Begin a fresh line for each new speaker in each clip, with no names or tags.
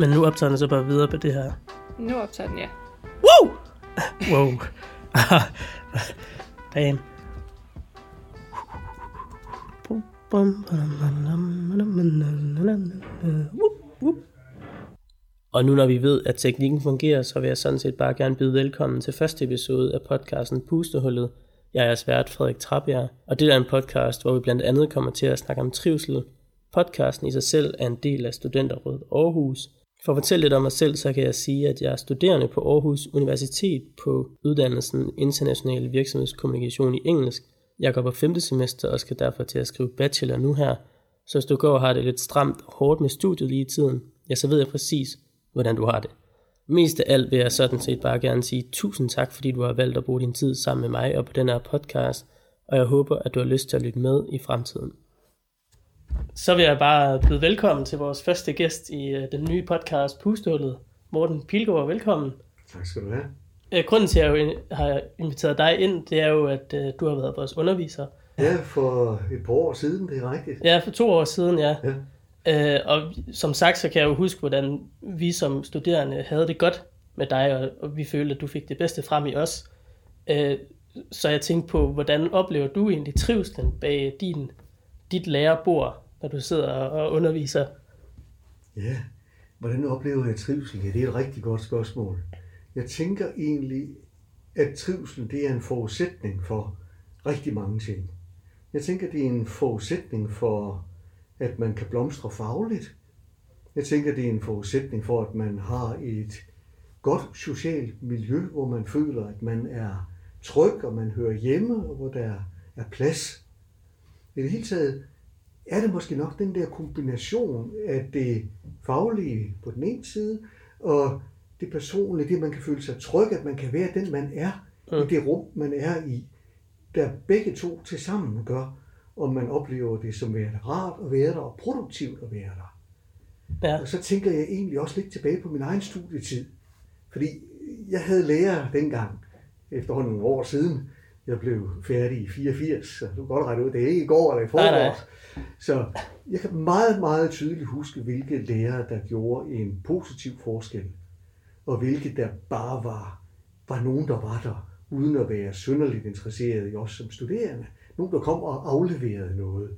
Men nu optager den så bare videre på det her.
Nu optager den, ja.
Wow! Wow. Damn. Og nu når vi ved, at teknikken fungerer, så vil jeg sådan set bare gerne byde velkommen til første episode af podcasten Pustehullet. Jeg er svært Frederik Trabjerg, og det er en podcast, hvor vi blandt andet kommer til at snakke om trivsel. Podcasten i sig selv er en del af Studenterrådet Aarhus, for at fortælle lidt om mig selv, så kan jeg sige, at jeg er studerende på Aarhus Universitet på uddannelsen International Virksomhedskommunikation i engelsk. Jeg går på 5. semester og skal derfor til at skrive bachelor nu her. Så hvis du går og har det lidt stramt og hårdt med studiet lige i tiden, ja, så ved jeg præcis, hvordan du har det. Mest af alt vil jeg sådan set bare gerne sige tusind tak, fordi du har valgt at bruge din tid sammen med mig og på den her podcast, og jeg håber, at du har lyst til at lytte med i fremtiden. Så vil jeg bare byde velkommen til vores første gæst i uh, den nye podcast Pustehullet. Morten Pilgaard, velkommen.
Tak skal du have.
Uh, grunden til, at jeg har inviteret dig ind, det er jo, at uh, du har været vores underviser.
Ja, for et par år siden, det er rigtigt.
Ja, for to år siden, ja.
Ja.
Og som sagt, så kan jeg jo huske, hvordan vi som studerende havde det godt med dig, og, og vi følte, at du fik det bedste frem i os. Uh, så jeg tænkte på, hvordan oplever du egentlig trivselen bag din, dit lærerbord, når du sidder og underviser?
Ja, hvordan oplever jeg trivsel? Ja, det er et rigtig godt spørgsmål. Jeg tænker egentlig, at trivsel det er en forudsætning for rigtig mange ting. Jeg tænker, det er en forudsætning for, at man kan blomstre fagligt. Jeg tænker, det er en forudsætning for, at man har et godt socialt miljø, hvor man føler, at man er tryg, og man hører hjemme, og hvor der er plads. I det hele taget er det måske nok den der kombination af det faglige på den ene side, og det personlige, det man kan føle sig tryg, at man kan være den, man er, mm. i det rum, man er i, der begge to til sammen gør, om man oplever det som værende rart at være der, og produktivt at være der.
Ja.
Og så tænker jeg egentlig også lidt tilbage på min egen studietid, fordi jeg havde lærer dengang, efterhånden nogle år siden, jeg blev færdig i 84, så du kan godt regne ud, det er ikke i går eller i forgårs. Så jeg kan meget, meget tydeligt huske, hvilke lærere, der gjorde en positiv forskel, og hvilke der bare var, var nogen, der var der, uden at være synderligt interesseret i os som studerende. Nogen, der kom og afleverede noget.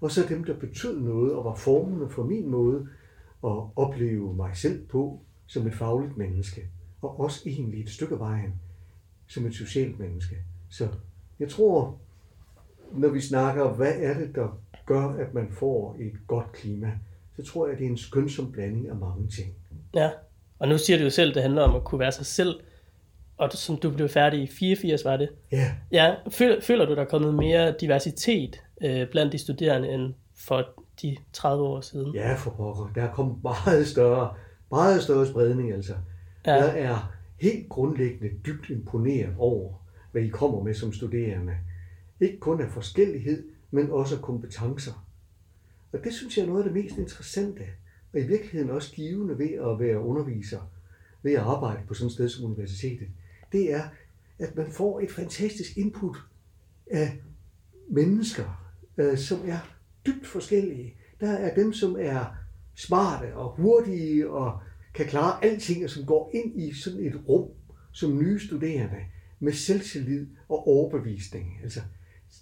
Og så dem, der betød noget og var formende for min måde at opleve mig selv på som et fagligt menneske. Og også egentlig et stykke vejen som et socialt menneske. Så jeg tror, når vi snakker, hvad er det, der gør, at man får et godt klima, så tror jeg, det er en skønsom blanding af mange ting.
Ja, og nu siger du jo selv, at det handler om at kunne være sig selv, og som du blev færdig i 84, var det?
Ja,
Ja, føler, føler du, der er kommet mere diversitet øh, blandt de studerende end for de 30 år siden?
ja for pokker. Der er kommet meget større, meget større spredning altså.
Ja.
Jeg er helt grundlæggende dybt imponeret over, hvad I kommer med som studerende. Ikke kun af forskellighed, men også af kompetencer. Og det synes jeg er noget af det mest interessante, og i virkeligheden også givende ved at være underviser, ved at arbejde på sådan et sted som universitetet. Det er, at man får et fantastisk input af mennesker, øh, som er dybt forskellige. Der er dem, som er smarte og hurtige og kan klare alting, og som går ind i sådan et rum som nye studerende med selvtillid og overbevisning. Altså,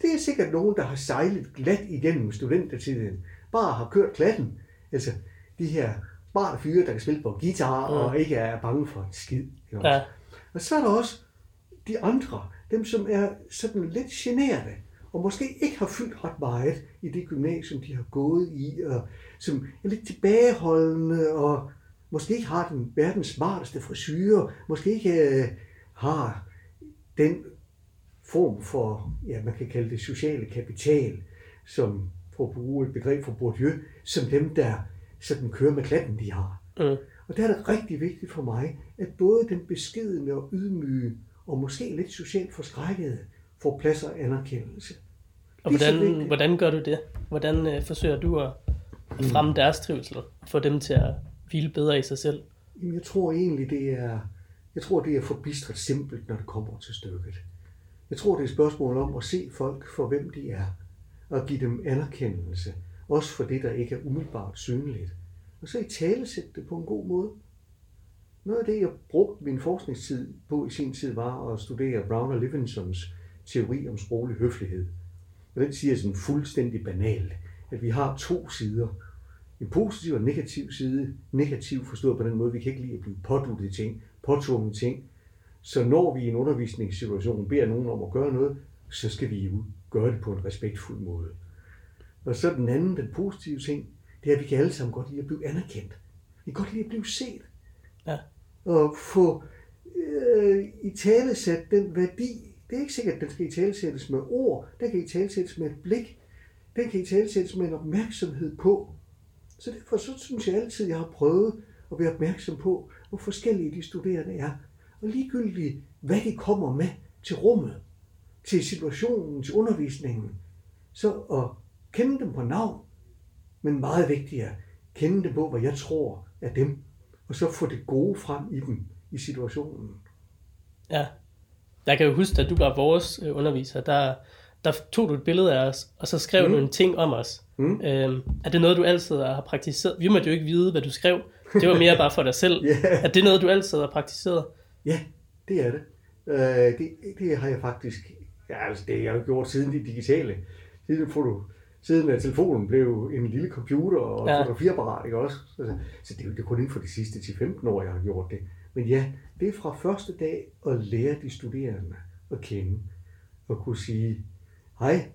det er sikkert nogen, der har sejlet glat igennem studentertiden, bare har kørt klatten. Altså, de her smarte fyre, der kan spille på guitar
Mm.
og ikke er bange for en skid. ikke?
Ja.
Og så er der også de andre, dem som er sådan lidt generede, og måske ikke har fyldt ret meget i det gymnasium, de har gået i, og som er lidt tilbageholdende, og måske ikke har den verdens smarteste frisyrer, måske ikke øh, har den form for, ja, man kan kalde det sociale kapital, som for at bruge et begreb fra Bourdieu, som dem, der sådan kører med klatten, de har.
Mm.
Og der er det rigtig vigtigt for mig, at både den beskedende og ydmyge, og måske lidt socialt forskrækkede, får plads og anerkendelse.
Og
så
hvordan, hvordan gør du det? Hvordan øh, forsøger du at, at fremme deres trivsel? Få dem til at hvile bedre i sig selv?
Jamen, jeg tror egentlig, det er, jeg tror, det er forbistret simpelt, når det kommer til stykket. Jeg tror, det er et spørgsmål om at se folk for, hvem de er, og give dem anerkendelse, også for det, der ikke er umiddelbart synligt. og så i tale sætte det på en god måde. Noget af det, jeg brugte min forskningstid på i sin tid, var at studere Brown og Livingsons teori om sproglig høflighed. Og den siger sådan fuldstændig banalt, at vi har to sider. En positiv og en negativ side. Negativ forstået på den måde, vi kan ikke lide at blive påduttet ting, påtvunget ting. Så når vi i en undervisningssituation beder nogen om at gøre noget, så skal vi jo gøre det på en respektfuld måde. Og så den anden, den positive ting, det er, at vi kan alle sammen godt lide at blive anerkendt. Vi kan godt lide at blive set.
Ja.
Og få øh, i tale sat den værdi. Det er ikke sikkert, at den skal i tale sættes med ord. Den kan i tale sættes med et blik. Den kan i tale sættes med en opmærksomhed på. Så derfor så synes jeg altid, at jeg har prøvet at være opmærksom på, hvor forskellige de studerende er. Og ligegyldigt, hvad de kommer med til rummet, til situationen, til undervisningen, så at kende dem på navn, men meget vigtigere, kende dem på, hvad jeg tror er dem, og så få det gode frem i dem i situationen.
Ja. Jeg kan jo huske, at du var vores øh, underviser, der, der tog du et billede af os, og så skrev mm. du en ting om os. Mm. Øhm, er det noget, du altid har praktiseret? Vi måtte jo ikke vide, hvad du skrev. Det var mere bare for dig selv. yeah. Er det noget, du altid har praktiseret?
Ja, det er det. Øh, det, det har jeg faktisk, ja, altså det har jeg gjort siden det digitale. Siden foto, siden at telefonen blev en lille computer og ja. fotografiapparat, ikke også? Så, så det er jo kun inden for de sidste 10-15 år, jeg har gjort det. Men ja, det er fra første dag at lære de studerende at kende. Og kunne sige, hej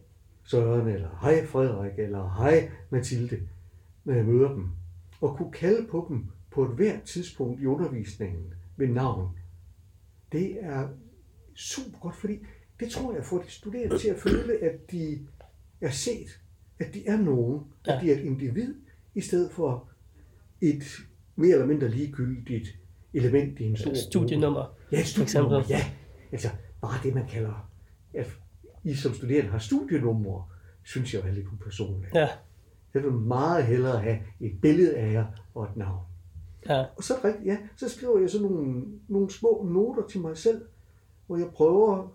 Søren, eller hej Frederik, eller hej Mathilde, når jeg møder dem. Og kunne kalde på dem på et hvert tidspunkt i undervisningen ved navn. Det er super godt, fordi det tror jeg får de studerende til at føle, at de er set, at de er nogen, ja. at de er et individ, i stedet for et mere eller mindre ligegyldigt element i en stor
Studienummer.
Ja, studienummer, ja. Altså, bare det, man kalder, at I som studerende har studienummer, synes jeg er lidt upersonligt.
Ja.
Jeg vil meget hellere have et billede af jer og et navn.
Ja.
Og så, ja, så skriver jeg så nogle, nogle små noter til mig selv, hvor jeg prøver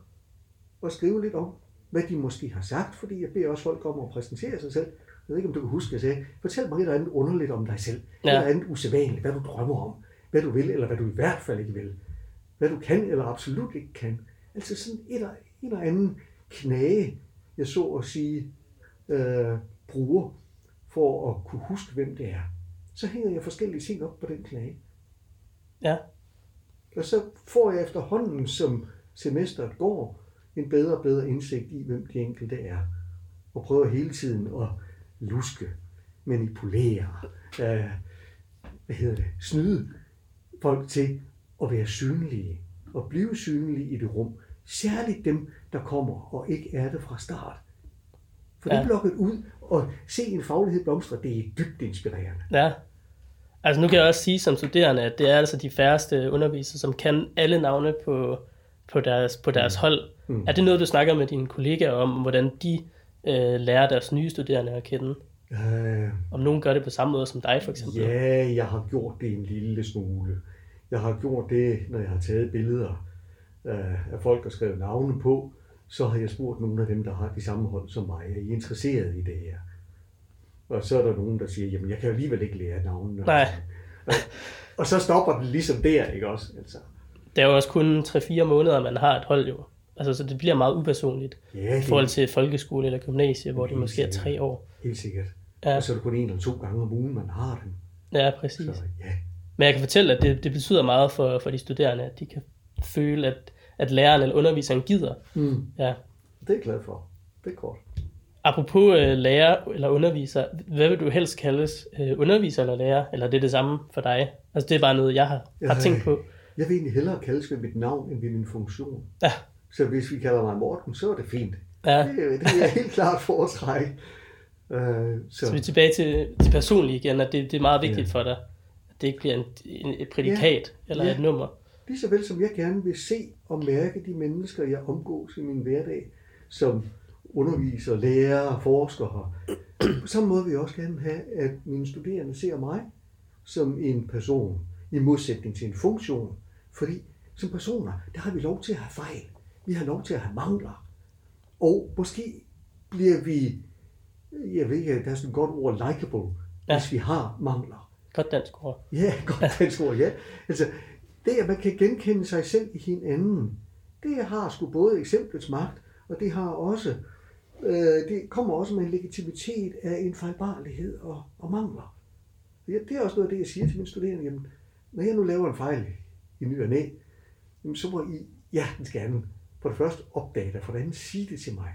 at skrive lidt om, hvad de måske har sagt, fordi jeg beder også folk om at præsentere sig selv. Jeg ved ikke, om du kan huske, at jeg sagde, fortæl mig et eller andet underligt om dig selv. Ja. Et eller andet usædvanligt, hvad du drømmer om, hvad du vil, eller hvad du i hvert fald ikke vil. Hvad du kan, eller absolut ikke kan. Altså sådan et eller, en eller anden knage, jeg så at sige, øh, bruger for at kunne huske, hvem det er. Så hænger jeg forskellige ting op på den knage.
Ja.
Og så får jeg efterhånden, som semesteret går, en bedre og bedre indsigt i, hvem de enkelte er. Og prøver hele tiden at luske, manipulere, øh, hvad hedder det, snyde folk til at være synlige og blive synlige i det rum. Særligt dem, der kommer og ikke er det fra start. For ja. det blokket ud og se en faglighed blomstre, det er dybt inspirerende.
Ja. Altså nu kan jeg også sige som studerende, at det er altså de færreste undervisere, som kan alle navne på, på deres, på deres mm. hold. Mm. Er det noget, du snakker med dine kollegaer om, hvordan de øh, lærer deres nye studerende at kende? Øh, om nogen gør det på samme måde som dig, for eksempel?
Ja, jeg har gjort det en lille smule. Jeg har gjort det, når jeg har taget billeder øh, af folk, der skrev navne på, så har jeg spurgt nogle af dem, der har de samme hold som mig, er I interesseret i det her? Og så er der nogen, der siger, jamen jeg kan jo alligevel ikke lære navnene.
Nej.
Og, og så stopper det ligesom der, ikke også? Altså.
Det er jo også kun 3-4 måneder, man har et hold jo. Altså, så det bliver meget upersonligt
ja,
i forhold til folkeskole eller gymnasie, hvor det måske sikkert. er tre år.
Helt sikkert. Ja. Og så er det kun en eller to gange om ugen, man har den.
Ja, præcis. Så,
ja.
Men jeg kan fortælle, at det, det betyder meget for, for de studerende, at de kan føle, at, at læreren eller underviseren gider.
Mm.
Ja.
Det er jeg glad for. Det er godt.
Apropos øh, lærer eller underviser, hvad vil du helst kaldes? Øh, underviser eller lærer? Eller det er det samme for dig? Altså det er bare noget, jeg har, har tænkt på.
Jeg vil egentlig hellere kaldes ved mit navn, end ved min funktion.
Ja.
Så hvis vi kalder mig Morten, så er det fint.
Ja.
Det, det er helt klart foretræk. Uh,
så. så vi er tilbage til, til personligt igen, at det, det er meget vigtigt ja. for dig, at det ikke bliver en, en, et prædikat ja. eller ja. et nummer.
Lige så vel som jeg gerne vil se og mærke de mennesker, jeg omgås i min hverdag, som underviser, lærer, forsker. På samme måde vil jeg også gerne have, at mine studerende ser mig som en person, i modsætning til en funktion. Fordi som personer, der har vi lov til at have fejl. Vi har lov til at have mangler. Og måske bliver vi, jeg ved ikke, der er sådan et godt ord, likable, ja. hvis vi har mangler.
Godt dansk ord.
Ja, godt dansk ord, ja. Altså, det at man kan genkende sig selv i hinanden, det har sgu både eksemplets magt, og det har også, øh, det kommer også med en legitimitet af en fejlbarlighed og, og mangler. Det er også noget af det, jeg siger til mine studerende. Jamen, når jeg nu laver en fejl i ny og næ, jamen, så må I hjertens gerne for det første opdage det, for det andet sige det til mig.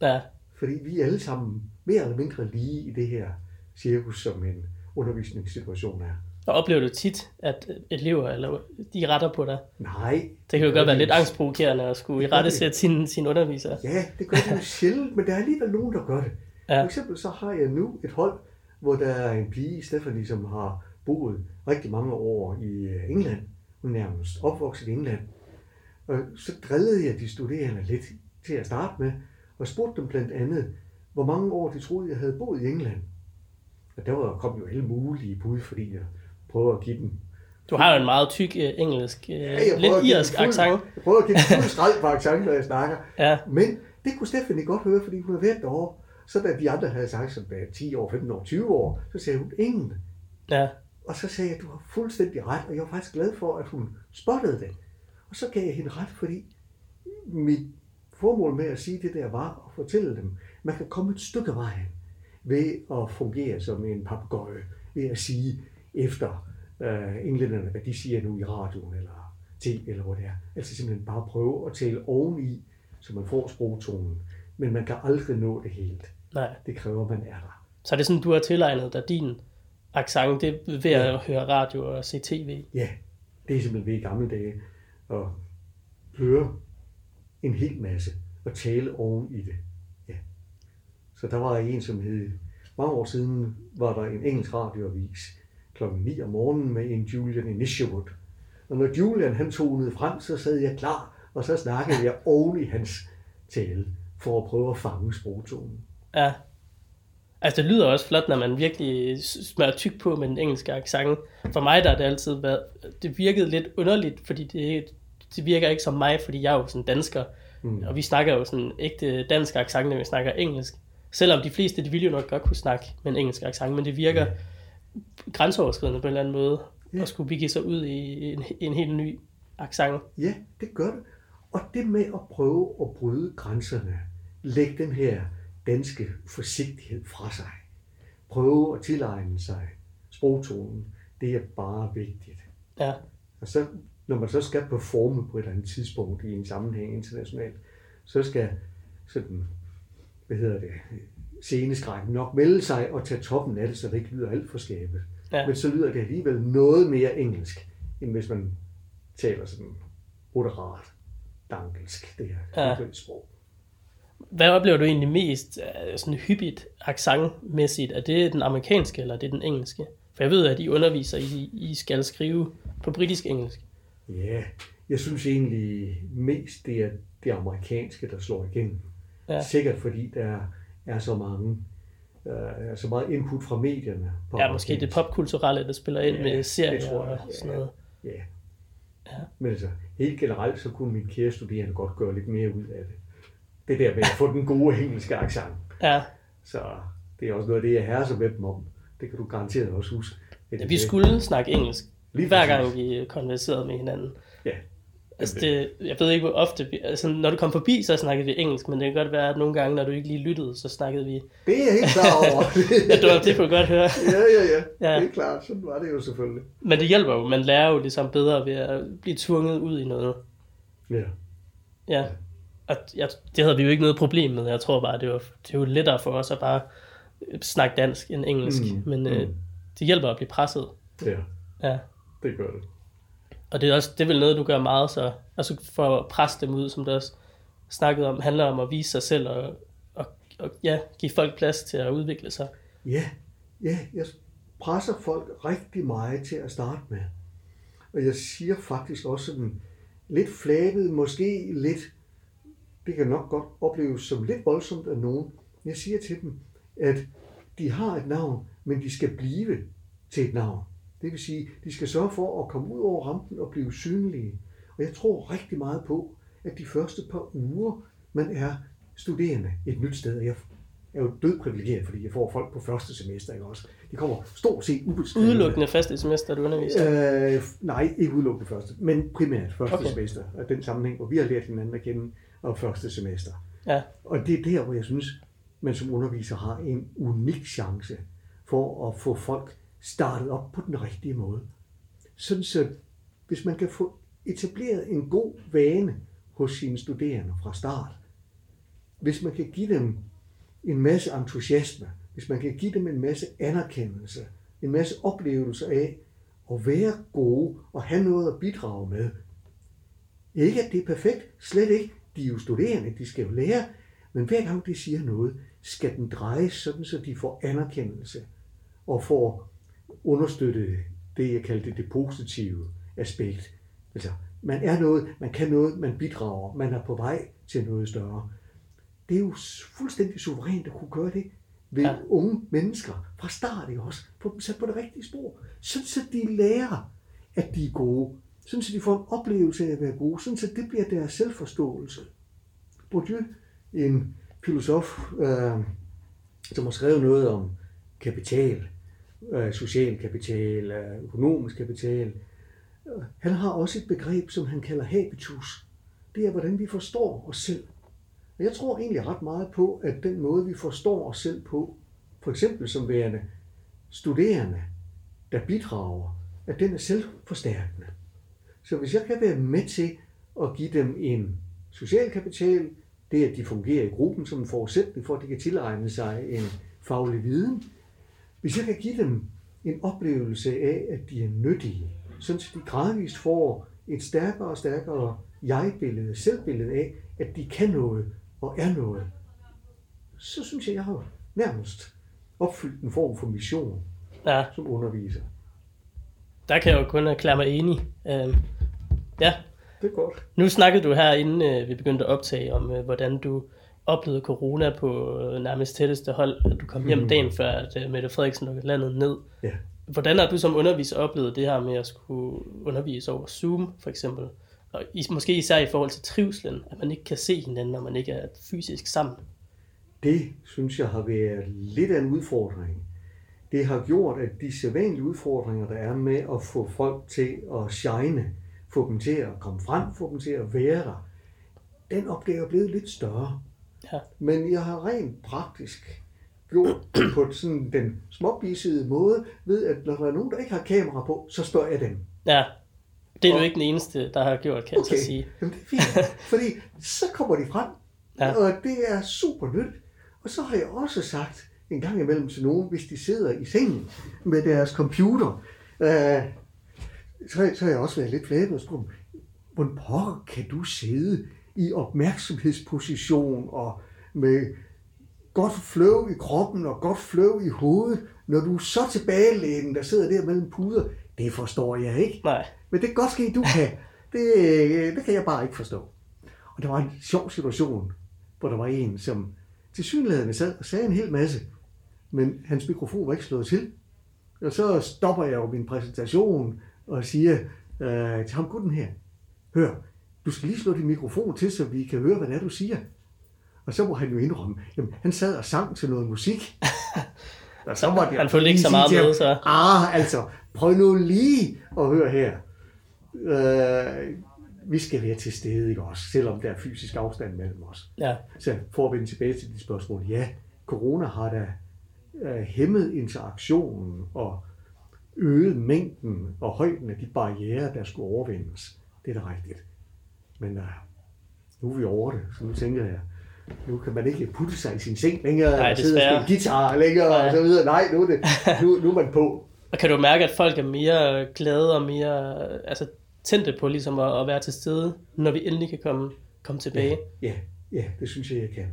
Ja,
Fordi vi er alle sammen mere eller mindre lige i det her cirkus, som en undervisningssituation er.
Og oplever du tit, at elever, eller de retter på dig?
Nej.
Det kan jo godt være lidt angstprovokerende at skulle i rette sætte sin, sin underviser.
Ja, det gør det jo sjældent, men der er alligevel nogen, der gør det.
Ja.
For eksempel så har jeg nu et hold, hvor der er en pige, Stephanie, som har boet rigtig mange år i øh, England. Hun er nærmest opvokset i England. Og så drillede jeg de studerende lidt til at starte med, og spurgte dem blandt andet, hvor mange år de troede, jeg havde boet i England. Og der var, kom jo alle mulige bud, fordi jeg prøver at give dem
Du har jo en meget tyk øh, engelsk, øh,
Ja,
lidt irsk accent.
Jeg prøver at give fuld skrald på accent, når jeg snakker.
Ja,
Men det kunne Stephanie godt høre, fordi hun havde været derovre. Så da de andre havde sagt, som var 10 år, 15 år, 20 år, så sagde hun ingen.
ja,
Og så sagde jeg, du har fuldstændig ret, og jeg var faktisk glad for, at hun spottede det. Og så gav jeg hende ret, fordi mit formål med at sige det der var at fortælle dem, man kan komme et stykke vejen ved at fungere som en papegøje, ved at sige efter øh, englænderne, hvad de siger nu i radioen eller tv eller hvor det er. Altså simpelthen bare prøve at tale oveni, så man får sprogtonen. Men man kan aldrig nå det helt.
nej.
Det kræver, man er der.
Så er det sådan, du har tilegnet dig din accent, det er ved at høre radio og se tv.
Ja, det er simpelthen ved i gamle dage at høre en hel masse og tale oven i det. Ja. Så der var en, som hed, mange år siden var der en engelsk radioavis klokken 9 om morgenen med en Julian Initiawood. Og når Julian han tonede frem, så sad jeg klar, og så snakkede jeg oven i hans tale for at prøve at fange sprogtonen.
Ja. Altså, det lyder også flot, når man virkelig smører tyk på med den engelske accent. For mig der har det altid været, det virkede lidt underligt, fordi det, det virker ikke som mig, fordi jeg er jo sådan dansker. Mm. Og vi snakker jo sådan ægte dansk accent, når vi snakker engelsk. Selvom de fleste, de ville jo nok godt kunne snakke med en engelsk accent, men det virker grænseoverskridende på en eller anden måde,
Ja.
at skulle begive sig ud i en, en helt ny accent.
Ja, det gør det. Og det med at prøve at bryde grænserne, lægge den her danske forsigtighed fra sig, prøve at tilegne sig sprogtonen, det er bare vigtigt.
Ja,
Og så, når man så skal performe på et eller andet tidspunkt i en sammenhæng internationalt, så skal sådan, hvad hedder det, sceneskrækken nok melde sig og tage toppen af det, så det ikke lyder alt for skabet.
Ja.
Men så lyder det alligevel noget mere engelsk, end hvis man taler sådan moderat dangelsk, det her
Ja.
sprog.
Hvad oplever du egentlig mest øh, sådan hyppigt accentmæssigt? Er det den amerikanske, eller er det den engelske? For jeg ved, at I underviser, I, I skal skrive på britisk engelsk.
Ja, jeg synes egentlig mest, det er det amerikanske, der slår igennem.
Ja.
Sikkert fordi der er så mange, øh, så meget input fra medierne. På
Ja, måske det popkulturelle, der spiller ind
Ja,
med serier
tror jeg,
og sådan
ja.
noget.
Ja. ja. Men altså, helt generelt, så kunne mine kære studerende godt gøre lidt mere ud af det. Det der med at få den gode engelske accent.
Ja,
Så det er også noget af det, jeg herser med dem om. Det kan du garanteret også huske.
ja vi skulle snakke engelsk,
Lige
hver gang vi konverserede med hinanden.
Ja,
Altså det, jeg ved ikke, hvor ofte vi, altså når du kom forbi, så snakkede vi engelsk, men det kan godt være, at nogle gange, når du ikke lige lyttede, så snakkede vi...
det er jeg helt klar over.
Ja, det, var, det kunne jeg godt høre.
ja, ja, ja,
Ja.
Det er klart. Sådan var det jo selvfølgelig.
Men det hjælper jo, man lærer jo ligesom bedre ved at blive tvunget ud i noget.
Ja.
Ja, og jeg, det havde vi jo ikke noget problem med. Jeg tror bare, det var, det jo lettere for os at bare øh, snakke dansk end engelsk. Mm,
Mm,
men øh,
mm.
det hjælper at blive presset.
Ja,
Ja.
det gør det.
Og det er, også, det er vel noget, du gør meget så, altså for at presse dem ud, som du også snakkede om, handler om at vise sig selv og, og, og ja, give folk plads til at udvikle sig.
Ja, ja, jeg presser folk rigtig meget til at starte med. Og jeg siger faktisk også sådan lidt flabet, måske lidt, det kan nok godt opleves som lidt voldsomt af nogen. Jeg siger til dem, at de har et navn, men de skal blive til et navn. Det vil sige, de skal sørge for at komme ud over rampen og blive synlige. Og jeg tror rigtig meget på, at de første par uger, man er studerende et nyt sted, og jeg er jo død privilegeret, fordi jeg får folk på første semester, ikke også? De kommer stort set ubeskrevet.
Udelukkende første semester, du underviser?
Øh, nej, ikke udelukkende første, men primært første okay. semester. Og den sammenhæng, hvor vi har lært hinanden at kende, og første semester.
Ja.
Og det er der, hvor jeg synes, man som underviser har en unik chance for at få folk startet op på den rigtige måde. Sådan så, hvis man kan få etableret en god vane hos sine studerende fra start, hvis man kan give dem en masse entusiasme, hvis man kan give dem en masse anerkendelse, en masse oplevelser af at være gode og have noget at bidrage med. Ikke at det er perfekt, slet ikke. De er jo studerende, de skal jo lære, men hver gang de siger noget, skal den drejes sådan, så de får anerkendelse og får understøttet det, jeg kaldte det positive aspekt. Altså, man er noget, man kan noget, man bidrager, man er på vej til noget større. Det er jo fuldstændig suverænt at kunne gøre det ved ja. unge mennesker fra start, ikke også? Få dem sat på det rigtige spor. Sådan så de lærer, at de er gode. Sådan så de får en oplevelse af at være gode. Sådan så det bliver deres selvforståelse. Bourdieu, en filosof, øh, som har skrevet noget om kapital, øh, social kapital, øh, økonomisk kapital. Han har også et begreb, som han kalder habitus. Det er, hvordan vi forstår os selv. Og jeg tror egentlig ret meget på, at den måde, vi forstår os selv på, for eksempel som værende studerende, der bidrager, at den er selvforstærkende. Så hvis jeg kan være med til at give dem en social kapital, det at de fungerer i gruppen som en forudsætning for, at de kan tilegne sig en faglig viden, hvis jeg kan give dem en oplevelse af, at de er nyttige, sådan at de gradvist får et stærkere og stærkere jeg-billede, selvbillede af, at de kan noget og er noget, så synes jeg, jeg har nærmest opfyldt en form for mission ja. som underviser.
Der kan jeg jo kun erklære mig enig. Uh, ja.
Det er godt.
Nu snakkede du her, inden uh, vi begyndte at optage, om uh, hvordan du oplevede corona på uh, nærmest tætteste hold, at du kom hjem mm. dagen før, at uh, Mette Frederiksen lukkede landet ned.
Ja.
Hvordan har du som underviser oplevet det her med at skulle undervise over Zoom, for eksempel? Og måske især i forhold til trivselen, at man ikke kan se hinanden, når man ikke er fysisk sammen.
Det synes jeg har været lidt af en udfordring. Det har gjort, at de sædvanlige udfordringer, der er med at få folk til at shine, få dem til at komme frem, få dem til at være der, den opgave er blevet lidt større.
Ja.
Men jeg har rent praktisk gjort på sådan den småbisede måde, ved at når der er nogen, der ikke har kamera på, så spørger jeg dem.
Ja. Det er og, du ikke den eneste, der har gjort, kan okay. jeg så sige.
Jamen, det er fint, fordi så kommer de frem, ja. og det er super nyt. Og så har jeg også sagt en gang imellem til nogen, hvis de sidder i sengen med deres computer, øh, så, så har jeg også været lidt flabet og spurgt hvordan pokker kan du sidde i opmærksomhedsposition og med godt flow i kroppen og godt flow i hovedet, når du er så tilbagelægen, der sidder der mellem puder. Det forstår jeg ikke.
Nej.
Men det kan godt ske, du kan. Det, det kan jeg bare ikke forstå. Og der var en sjov situation, hvor der var en, som til synligheden sad og sagde en hel masse, men hans mikrofon var ikke slået til. Og så stopper jeg jo min præsentation og siger øh, til ham, gutten her, hør, du skal lige slå din mikrofon til, så vi kan høre, hvad det er, du siger. Og så må han jo indrømme, jamen, han sad og sang til noget musik.
og så måtte jeg han følte ikke så meget med, så.
Ah, altså, prøv nu lige at høre her øh, vi skal være til stede, ikke også? Selvom der er fysisk afstand mellem os.
Ja.
Så for at vende tilbage til de spørgsmål. Ja, corona har da øh, hæmmet interaktionen og øget mængden og højden af de barriere, der skulle overvindes. Det er da rigtigt. Men øh, nu er vi over det, så nu tænker jeg, nu kan man ikke putte sig i sin seng længere,
Nej,
og sidde og spille guitar længere, Nej. og så videre. Nej, nu er, det, nu, nu er man på.
Og kan du mærke, at folk er mere glade og mere, altså tændte på ligesom at, at være til stede, når vi endelig kan komme, komme tilbage.
Ja, ja, ja, det synes jeg, jeg kan.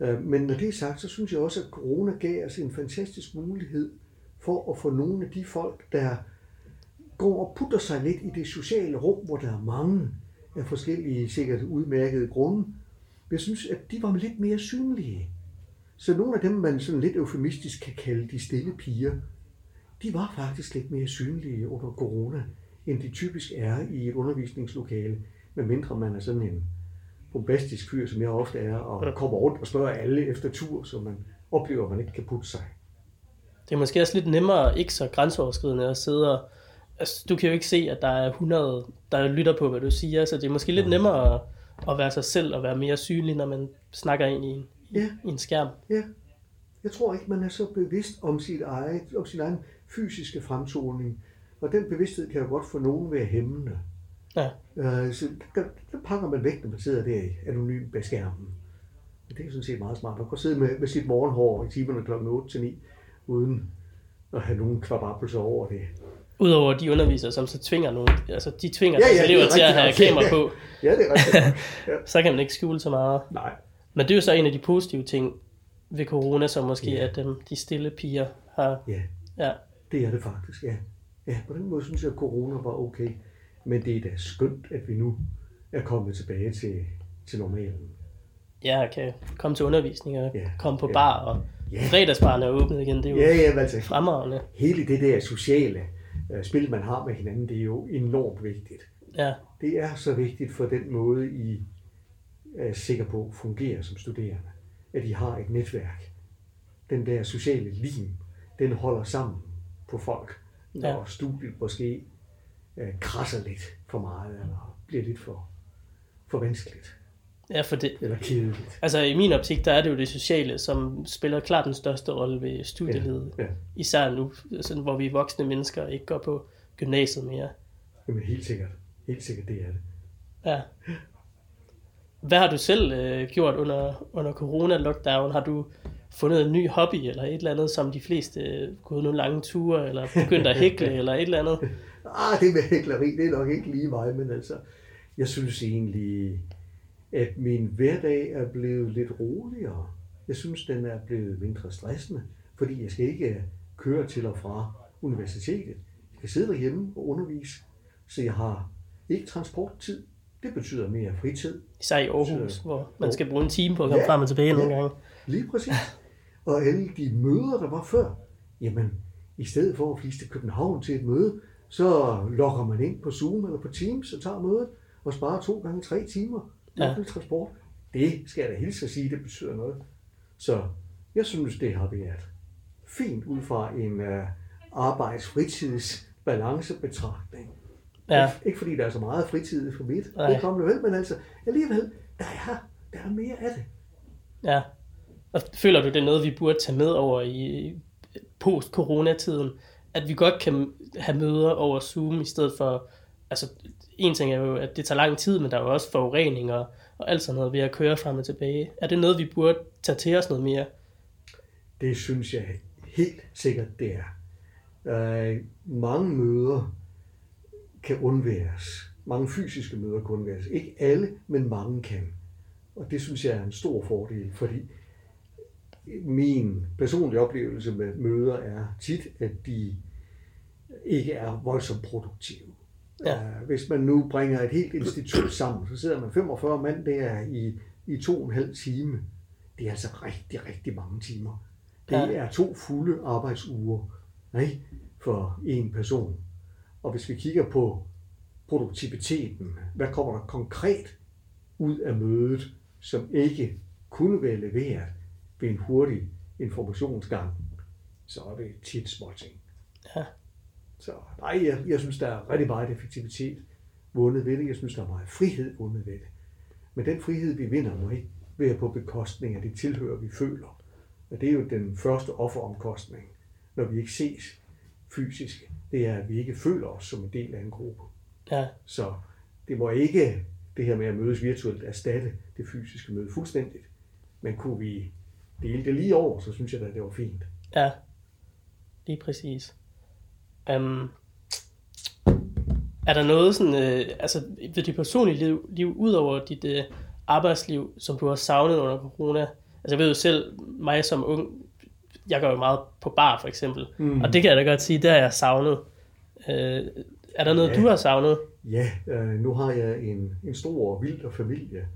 Øh, men når det er sagt, så synes jeg også, at corona gav os en fantastisk mulighed for at få nogle af de folk, der går og putter sig lidt i det sociale rum, hvor der er mange af forskellige sikkert udmærkede grunde. Jeg synes, at de var lidt mere synlige. Så nogle af dem, man sådan lidt eufemistisk kan kalde de stille piger, de var faktisk lidt mere synlige under corona end de typisk er i et undervisningslokale, medmindre man er sådan en bombastisk fyr, som jeg ofte er, og kommer rundt og spørger alle efter tur, så man oplever, at man ikke kan putte sig.
Det er måske også lidt nemmere, ikke så grænseoverskridende at sidde og... Altså, du kan jo ikke se, at der er 100, der lytter på, hvad du siger, så det er måske lidt nemmere at, at være sig selv og være mere synlig, når man snakker ind i en,
Ja.
i en skærm.
Ja, jeg tror ikke, man er så bevidst om sit eget, om sin egen fysiske fremtoning. Og den bevidsthed kan jo godt for nogen være hæmmende.
Ja.
Øh, så der, der pakker man væk, når man sidder der anonym bag skærmen. Og det er sådan set meget smart. Man kan sidde med, med sit morgenhår i timerne kl. 8 til 9, uden at have nogen kvababelser over det.
Udover de undervisere, som så tvinger nogen, altså de tvinger
Ja, ja, er
elever til at have kamera på,
Ja, det er rigtigt. ja.
så kan man ikke skjule så meget.
Nej.
Men det er jo så en af de positive ting ved corona, som måske
Ja.
at dem, de stille piger har,
Ja,
ja,
det er det faktisk, ja. Ja, på den måde synes jeg, at corona var okay. Men det er da skønt, at vi nu er kommet tilbage til, til normalen.
ja, kan komme til undervisning og
Ja.
komme på
Ja.
bar, og
Ja.
fredagsbaren er åbnet igen, det er jo
Ja, ja, altså,
fremragende.
hele det der sociale spil, man har med hinanden, det er jo enormt vigtigt.
Ja,
Det er så vigtigt for den måde, I er sikker på fungerer som studerende. At I har et netværk. Den der sociale lim, den holder sammen på folk, når
Ja.
studiet måske uh, krasser lidt for meget, eller bliver lidt for, for vanskeligt,
ja, for det,
eller kedeligt.
altså i min optik, der er det jo det sociale, som spiller klart den største rolle ved studielivet.
Ja,
Især nu, sådan, hvor vi voksne mennesker ikke går på gymnasiet mere.
jamen helt sikkert. Helt sikkert, det er det.
Ja. Hvad har du selv øh, gjort under, under corona-lockdown? Har du fundet en ny hobby eller et eller andet, som de fleste øh, gået nogle lange ture, eller begyndt at hækle, eller et eller andet?
Ah, det med hækleri, det er nok ikke lige mig, men altså, jeg synes egentlig, at min hverdag er blevet lidt roligere. Jeg synes, den er blevet mindre stressende, fordi jeg skal ikke køre til og fra universitetet. Jeg kan sidde derhjemme og undervise, så jeg har ikke transporttid. Det betyder mere fritid.
Især i Aarhus,
Så-
hvor man skal bruge en time på at komme
Ja,
frem og tilbage nogle
ja.
gange.
Lige præcis. Og alle de møder, der var før, jamen, i stedet for at flise til København til et møde, så logger man ind på Zoom eller på Teams og tager mødet og sparer to gange tre timer
Ja.
ja. transport. Det skal jeg da hilse at sige, det betyder noget. Så jeg synes, det har været fint ud fra en uh, arbejds-fritids balancebetragtning.
Ja,
Ikke fordi der er så meget fritid for mit, det kommer vel, men altså alligevel, der er, der er mere af det.
ja. Og føler du, det er noget, vi burde tage med over i post-corona-tiden? At vi godt kan have møder over Zoom i stedet for... Altså, en ting er jo, at det tager lang tid, men der er jo også forurening og, og alt sådan noget ved at køre frem og tilbage. Er det noget, vi burde tage til os noget mere?
Det synes jeg helt sikkert, det er. Øh, mange møder kan undværes. Mange fysiske møder kan undværes. Ikke alle, men mange kan. Og det synes jeg er en stor fordel, fordi min personlige oplevelse med møder er tit, at de ikke er voldsomt produktive.
Ja.
Øh, Hvis man nu bringer et helt institut sammen, så sidder man 45 mand der i, i to og en halv time. Det er altså rigtig, rigtig mange timer. Det
Ja.
er to fulde arbejdsuger ikke? for en person. Og hvis vi kigger på produktiviteten, hvad kommer der konkret ud af mødet, som ikke kunne være leveret ved en hurtig informationsgang, så er det tit småting.
Ja.
Så nej, jeg, jeg synes, der er rigtig meget effektivitet vundet ved det. Jeg synes, der er meget frihed vundet ved det. Men den frihed, vi vinder, må ikke være på bekostning af det tilhør, vi føler. Og det er jo den første offeromkostning, når vi ikke ses fysisk. Det er, at vi ikke føler os som en del af en gruppe.
Ja,
Så det må ikke, det her med at mødes virtuelt, erstatte det fysiske møde fuldstændigt. Men kunne vi dele det lige over, så synes jeg at det var fint.
ja. Lige præcis. Um, er der noget sådan, øh, altså ved dit personlige liv, liv ud over dit øh, arbejdsliv, som du har savnet under corona? Altså jeg ved jo selv, mig som ung, jeg går jo meget på bar for eksempel, mm. og det kan jeg da godt sige, det har jeg savnet. Øh, er der noget,
Ja.
du har savnet?
Ja, øh, nu har jeg en, en stor vild familie.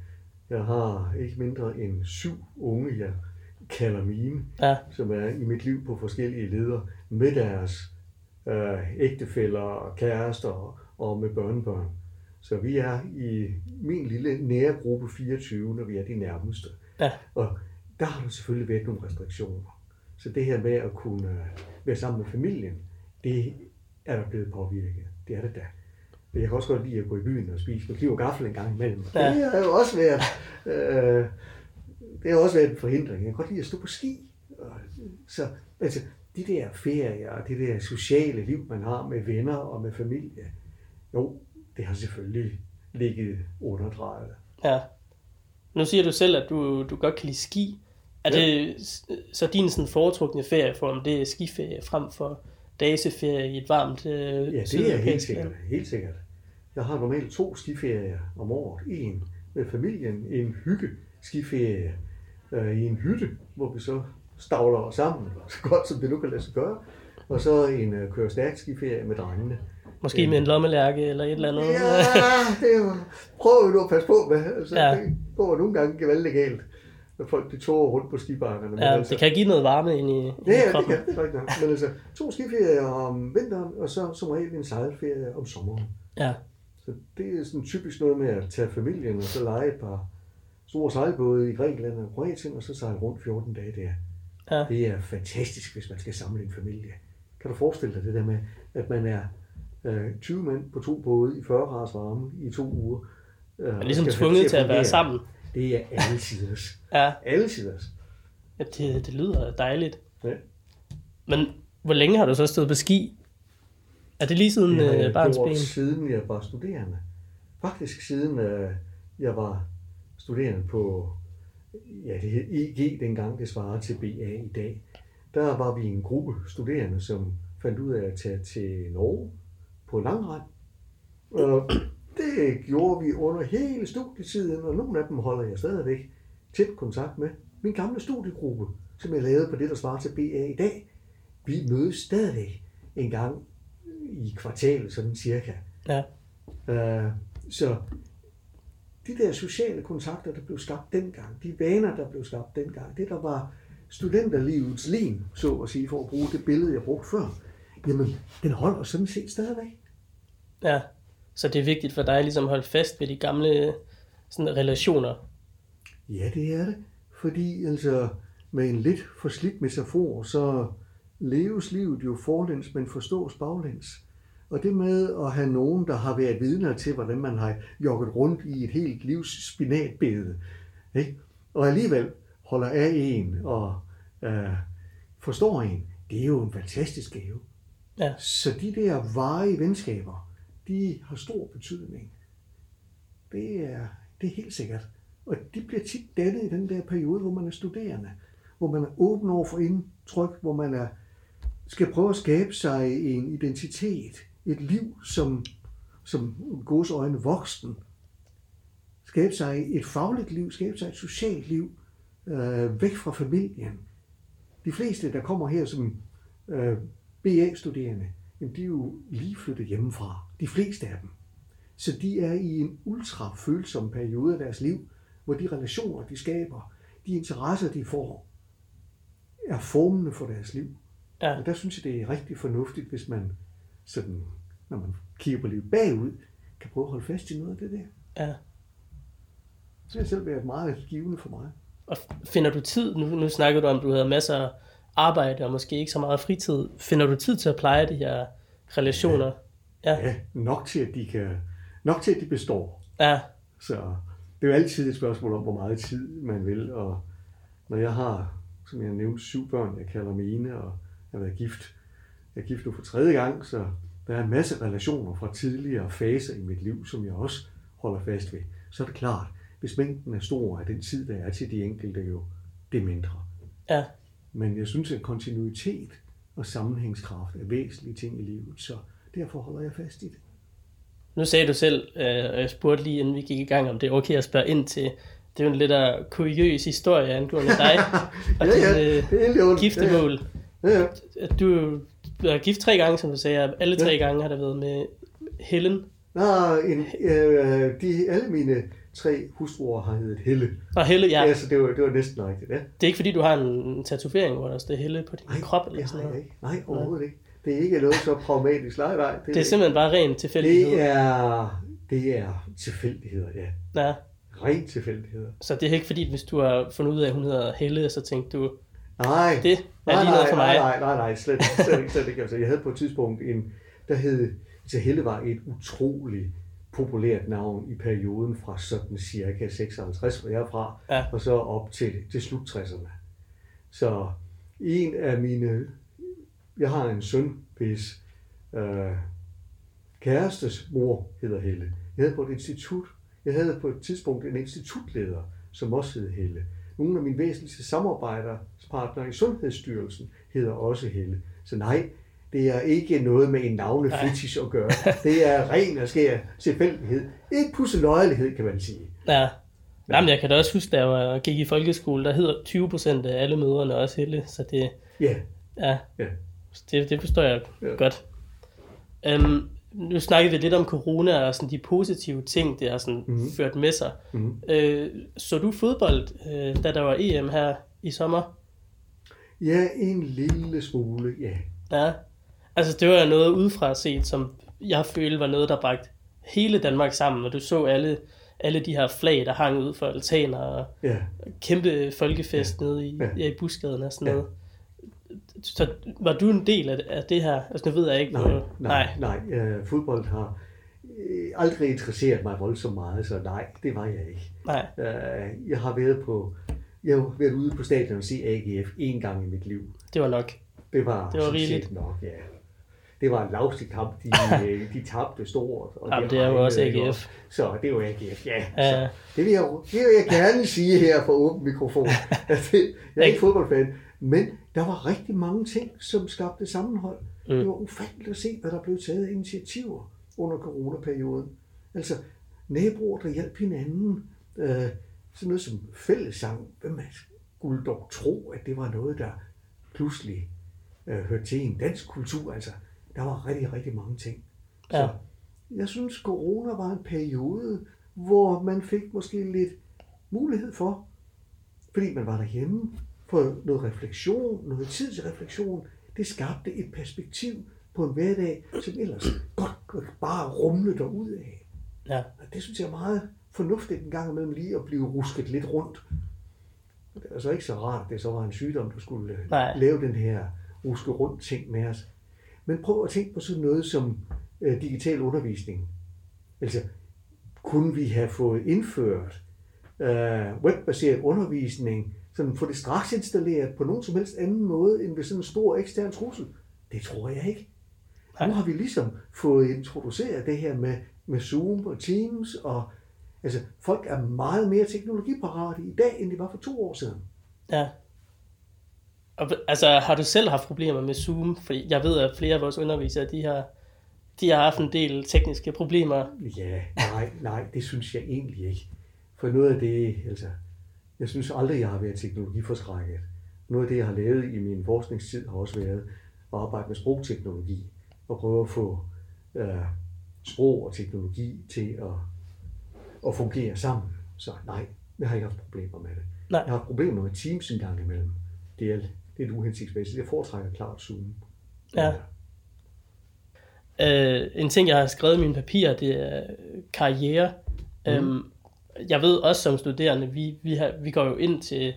Jeg har ikke mindre end syv unge, jeg kalder mine,
Ja,
som er i mit liv på forskellige leder, med deres øh, ægtefæller og kærester og, og med børnebørn. Så vi er i min lille nære gruppe 24, når vi er de nærmeste.
Ja.
Og der har der selvfølgelig været nogle restriktioner. Så det her med at kunne øh, være sammen med familien, det er der blevet påvirket. Det er det da. Jeg kan også godt lide at gå i byen og spise med kniv og gaffel en gang imellem. Ja. Det har jo også været, øh, det har også været en forhindring. Jeg kan godt lide at stå på ski. Så altså, de der ferier og det der sociale liv, man har med venner og med familie, jo, det har selvfølgelig ligget underdrejet.
Ja. Nu siger du selv, at du, du godt kan lide ski. Er ja. det så din sådan foretrukne ferieform, det er skiferie frem for dageferie i et varmt øh,
Ja, det er helt sikkert, helt sikkert. Jeg har normalt to skiferier om året. En med familien, en hygge skiferie øh, i en hytte, hvor vi så stavler os sammen, så godt som det nu kan lade sig gøre. Og så en øh, køre stærk skiferie med drengene.
Måske med en lommelærke eller et eller andet.
Ja, det er jo, prøv nu at passe på med. Altså, ja. Det går nogle gange gevaldigt galt, når folk de tårer rundt på skibakkerne.
Ja, altså, det kan give noget varme ind i,
ja, ja, det kan det nok. Men altså, to skiferier om vinteren, og så som regel en sejlferie om sommeren.
Ja.
Så det er sådan typisk noget med at tage familien og så lege et par store sejlbåde i Grækenland og Kroatien, og så sejle rundt 14 dage der. Ja. Det er fantastisk, hvis man skal samle en familie. Kan du forestille dig det der med, at man er øh, 20 mænd på to både i 40 graders varme i to uger.
Øh, man er ligesom tvunget til at, at være sammen.
Det er alle siders.
ja.
Alle siders.
Ja, det, det lyder dejligt.
Ja.
Men hvor længe har du så stået på ski? Er det lige siden
det
øh, barns ben?
siden jeg var studerende. Faktisk siden øh, jeg var studerende på ja, det hed EG dengang, det svarer til BA i dag. Der var vi en gruppe studerende, som fandt ud af at tage til Norge på langrend. Og det gjorde vi under hele studietiden, og nogle af dem holder jeg stadigvæk tæt kontakt med. Min gamle studiegruppe, som jeg lavede på det, der svarer til BA i dag, vi mødes stadigvæk en gang i kvartalet, sådan cirka.
Ja.
Uh, så de der sociale kontakter, der blev skabt dengang, de vaner, der blev skabt dengang, det der var studenterlivets lim, så at sige, for at bruge det billede, jeg brugte før, jamen, den holder sådan set stadigvæk.
Ja, så det er vigtigt for dig ligesom at holde fast ved de gamle sådan, relationer.
Ja, det er det. Fordi altså, med en lidt forslidt metafor, så leves livet jo forlæns, men forstås baglæns. Og det med at have nogen, der har været vidner til, hvordan man har jogget rundt i et helt livs spinatbede, ikke? og alligevel holder af en og øh, forstår en, det er jo en fantastisk gave.
Ja.
Så de der varige venskaber, de har stor betydning. Det er, det er helt sikkert. Og de bliver tit dannet i den der periode, hvor man er studerende, hvor man er åben over for indtryk, hvor man er, skal prøve at skabe sig en identitet, et liv som, som gods øjne voksen. Skabe sig et fagligt liv, skabe sig et socialt liv, øh, væk fra familien. De fleste, der kommer her som øh, BA-studerende, jamen de er jo lige flyttet hjemmefra. De fleste af dem. Så de er i en ultra følsom periode af deres liv, hvor de relationer, de skaber, de interesser, de får, er formende for deres liv.
Ja.
Og der synes jeg, det er rigtig fornuftigt, hvis man sådan, når man kigger på livet bagud, kan prøve at holde fast i noget af det der.
Ja.
Så har selv været meget givende for mig.
Og finder du tid, nu, nu snakker du om, at du havde masser af arbejde og måske ikke så meget fritid. Finder du tid til at pleje de her relationer?
Ja, ja. ja nok til, at de kan, nok til, at de består.
Ja.
Så det er jo altid et spørgsmål om, hvor meget tid man vil. Og når jeg har, som jeg nævnte, syv børn, jeg kalder mine, og jeg har været gift. Jeg er gift nu for tredje gang, så der er en masse relationer fra tidligere faser i mit liv, som jeg også holder fast ved. Så er det klart, hvis mængden er stor af den tid, der er til de enkelte jo, det er mindre.
Ja.
Men jeg synes, at kontinuitet og sammenhængskraft er væsentlige ting i livet, så derfor holder jeg fast i det.
Nu sagde du selv, øh, og jeg spurgte lige inden vi gik i gang, om det er okay at spørge ind til, det er jo en lidt af kuriøs historie angående dig og
ja, ja, er
øh, giftemål.
Ja, ja.
Du, du er gift tre gange, som du sagde, og alle tre ja. gange har der været med Helen.
Nå, en, øh, de, alle mine tre hustruer har heddet Helle.
Og Helle, ja.
Ja, så det var, det var næsten rigtigt, ja.
Det er ikke fordi, du har en tatovering, hvor der står Helle på din
Nej,
krop eller
det
sådan noget?
ikke. Nej, overhovedet ikke. Det er ikke noget så pragmatisk. Nej, nej.
Det er simpelthen bare ren tilfældighed.
det er, det er tilfældigheder, ja.
Ja.
Ren tilfældigheder.
Så det er ikke fordi, hvis du har fundet ud af, at hun hedder Helle, så tænkte du,
Nej,
det er
nej,
lige noget for mig.
nej, nej, nej, nej, slet, slet ikke, slet ikke. Altså, jeg havde på et tidspunkt en, der hed, altså Helle var et utroligt populært navn i perioden fra sådan cirka 56, hvor jeg er fra,
Ja.
og så op til, til slut 60'erne. Så en af mine, jeg har en søn, hvis øh, kærestes mor hedder Helle. Jeg havde på et institut, jeg havde på et tidspunkt en institutleder, som også hed Helle. Nogle af mine væsentligste samarbejdspartnere i Sundhedsstyrelsen hedder også Helle. Så nej, det er ikke noget med en navnefetish at gøre. Det er ren og skær tilfældighed. Ikke pusseløjelighed, kan man sige.
Ja. Jamen, jeg kan da også huske, da jeg var- gik i folkeskole, der hedder 20 procent af alle mødrene også Helle, så det,
Ja,
ja,
ja.
det, det forstår jeg
Ja.
godt. Um, nu snakkede vi lidt om corona og sådan de positive ting, det har sådan
Mhm.
ført med sig.
Mhm.
Øh, så du fodbold, øh, da der var EM her i sommer?
Ja, en lille smule, ja.
Ja. Altså, det var noget udefra set, som jeg følte var noget, der bragte hele Danmark sammen, og du så alle, alle de her flag, der hang ud for altaner, og
Ja,
kæmpe folkefest ja. nede i,
Ja.
ja. i busgaden og sådan
Ja.
noget. Så var du en del af, det her? Altså, nu ved jeg ikke.
nej,
hvor-
nej, nej. Øh, fodbold har øh, aldrig interesseret mig voldsomt meget, så nej, det var jeg ikke.
nej.
Øh, jeg har været på, jeg har været ude på stadion og se AGF en gang i mit liv.
Det var nok.
Det var,
Det var rigeligt.
nok, ja. Det var en lavstig kamp, de, øh, de tabte stort. Og
Jamen, det er jo også AGF.
og- Så det var AGF, ja.
Ja.
Så, det, vil jeg, det vil jeg gerne sige her for åben mikrofon. Det, jeg er ikke fodboldfan, men der var rigtig mange ting, som skabte sammenhold.
Mm.
Det var ufatteligt at se, hvad der blev taget initiativer under coronaperioden. Altså naboer, der hjalp hinanden. Øh, sådan noget som fællessang. Hvem skulle dog tro, at det var noget, der pludselig øh, hørte til en dansk kultur. Altså, der var rigtig, rigtig mange ting. Så
Ja.
jeg synes, corona var en periode, hvor man fik måske lidt mulighed for, fordi man var derhjemme, for noget refleksion, noget tid til refleksion. Det skabte et perspektiv på en hverdag, som ellers godt bare rumle derud af.
Ja.
Og det synes jeg er meget fornuftigt en gang imellem lige at blive rusket lidt rundt. Det er altså ikke så rart, det så var en sygdom, der skulle øh,
Nej.
lave den her ruske rundt ting med os. Men prøv at tænke på sådan noget som øh, digital undervisning. Altså, kunne vi have fået indført øh, webbaseret undervisning, sådan få det straks installeret på nogen som helst anden måde, end ved sådan en stor ekstern trussel? Det tror jeg ikke.
Nej.
Nu har vi ligesom fået introduceret det her med, med Zoom og Teams, og altså, folk er meget mere teknologiparate i dag, end de var for to år siden.
Ja. Og, altså, har du selv haft problemer med Zoom? Fordi jeg ved, at flere af vores undervisere, de har, de har haft en del tekniske problemer.
Ja, nej, nej, det synes jeg egentlig ikke. For noget af det, altså, jeg synes aldrig, jeg har været teknologiforskrækket. Noget af det, jeg har lavet i min forskningstid, har også været at arbejde med sprogteknologi og prøve at få øh, sprog og teknologi til at, at fungere sammen. Så nej, jeg har ikke haft problemer med det.
Nej.
Jeg har haft problemer med Teams en gang imellem. Det er lidt uhensigtsmæssigt. Jeg foretrækker klart Zoom.
Ja. Uh, en ting, jeg har skrevet i mine papirer, det er karriere. Mm. Um, jeg ved også som studerende, vi, vi, har, vi går jo ind til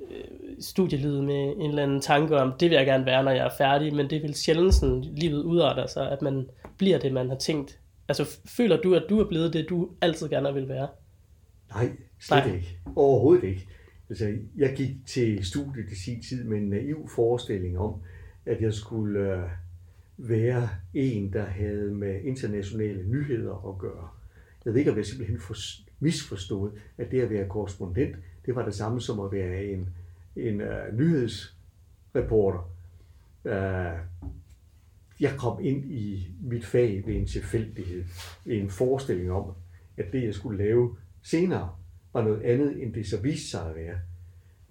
øh, studielivet med en eller anden tanke om, det vil jeg gerne være, når jeg er færdig, men det vil sjældent sådan, livet udarter sig, at man bliver det, man har tænkt. Altså, føler du, at du er blevet det, du altid gerne vil være?
Nej, slet
Nej.
ikke. Overhovedet ikke. Altså, jeg gik til studiet i sin tid med en naiv forestilling om, at jeg skulle øh, være en, der havde med internationale nyheder at gøre. Jeg ved ikke, om jeg simpelthen for, misforstået, at det at være korrespondent, det var det samme som at være en, en uh, nyhedsreporter. Uh, jeg kom ind i mit fag ved en tilfældighed, ved en forestilling om, at det, jeg skulle lave senere, var noget andet, end det så viste sig at være.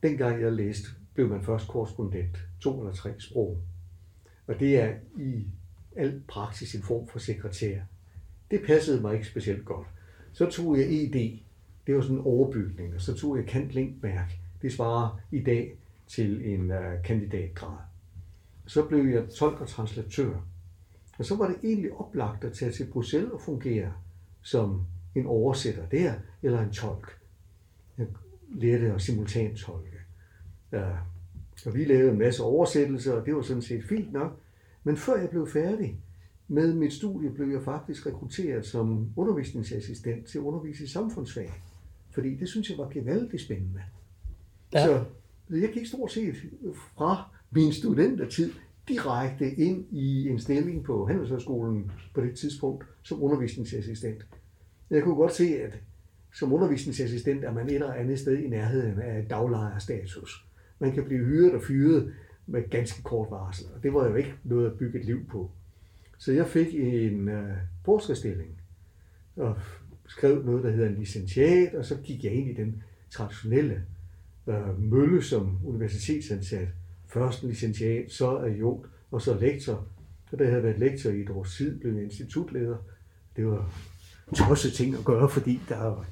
Dengang jeg læste, blev man først korrespondent, to eller tre sprog. Og det er i al praksis en form for sekretær. Det passede mig ikke specielt godt. Så tog jeg ED, det var sådan en overbygning, og så tog jeg kantlinkmærk. Det svarer i dag til en uh, kandidatgrad. Så blev jeg tolk og translatør. Og så var det egentlig oplagt at tage til Bruxelles og fungere som en oversætter der, eller en tolk. Jeg lærte at simultantolke. Uh, Og vi lavede en masse oversættelser, og det var sådan set fint nok. Men før jeg blev færdig med mit studie, blev jeg faktisk rekrutteret som undervisningsassistent til at undervise i samfundsfag. Fordi det synes jeg var gevaldigt spændende. Ja. Så jeg gik stort set fra min studentertid direkte ind i en stilling på Handelshøjskolen på det tidspunkt som undervisningsassistent. Jeg kunne godt se, at som undervisningsassistent er man et eller andet sted i nærheden af daglejerstatus. Man kan blive hyret og fyret med ganske kort varsel, og det var jo ikke noget at bygge et liv på. Så jeg fik en øh, forskerstilling og skrev noget, der hedder en licentiat, og så gik jeg ind i den traditionelle øh, mølle som universitetsansat. Først en licentiat, så adjunkt, og så lektor. Og da jeg havde været lektor i et års tid, blev jeg institutleder. Det var tosset ting at gøre, fordi der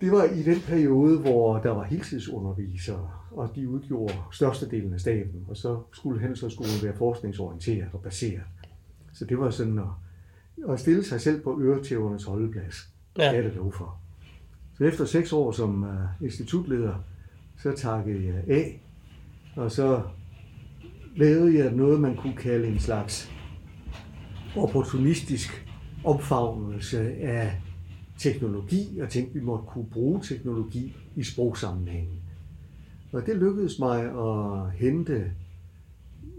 det var i den periode, hvor der var heltidsundervisere, og de udgjorde størstedelen af staben, og så skulle Handelshøjskolen være forskningsorienteret og baseret. Så det var sådan at, at stille sig selv på øretævernes holdeplads. Ja. Det er det lov for. Så efter seks år som uh, institutleder, så takkede jeg af, og så lavede jeg noget, man kunne kalde en slags opportunistisk omfavnelse af teknologi, og tænkte, at vi måtte kunne bruge teknologi i sprogsammenhængen. Og det lykkedes mig at hente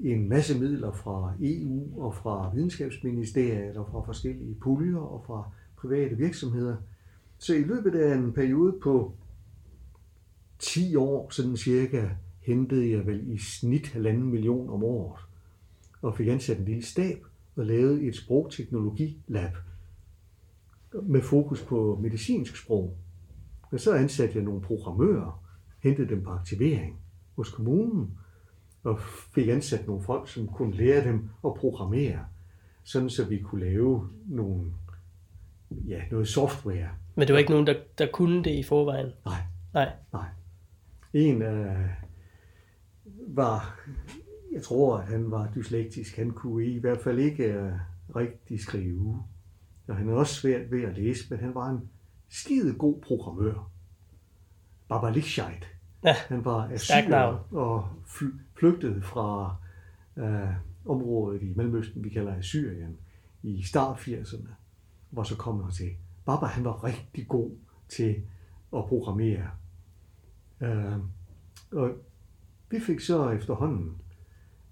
en masse midler fra EU og fra videnskabsministeriet og fra forskellige puljer og fra private virksomheder. Så i løbet af en periode på 10 år, sådan cirka, hentede jeg vel i snit halvanden million om året og fik ansat en lille stab og lavede et sprogteknologilab med fokus på medicinsk sprog. Og så ansatte jeg nogle programmører, hentede dem på aktivering hos kommunen, og fik ansat nogle folk, som kunne lære dem at programmere, sådan så vi kunne lave nogle, ja, noget software.
Men det var ikke nogen, der, der kunne det i forvejen?
Nej.
Nej.
Nej. En uh, var, jeg tror, at han var dyslektisk. Han kunne i hvert fald ikke uh, rigtig skrive. Og han er også svært ved at læse, men han var en skide god programmør. Baba Lichheit. Ja, han var assyrer og flygtede fra uh, området i Mellemøsten, vi kalder Assyrien, i start 80'erne, hvor så kom han til. Baba han var rigtig god til at programmere. Uh, og vi fik så efterhånden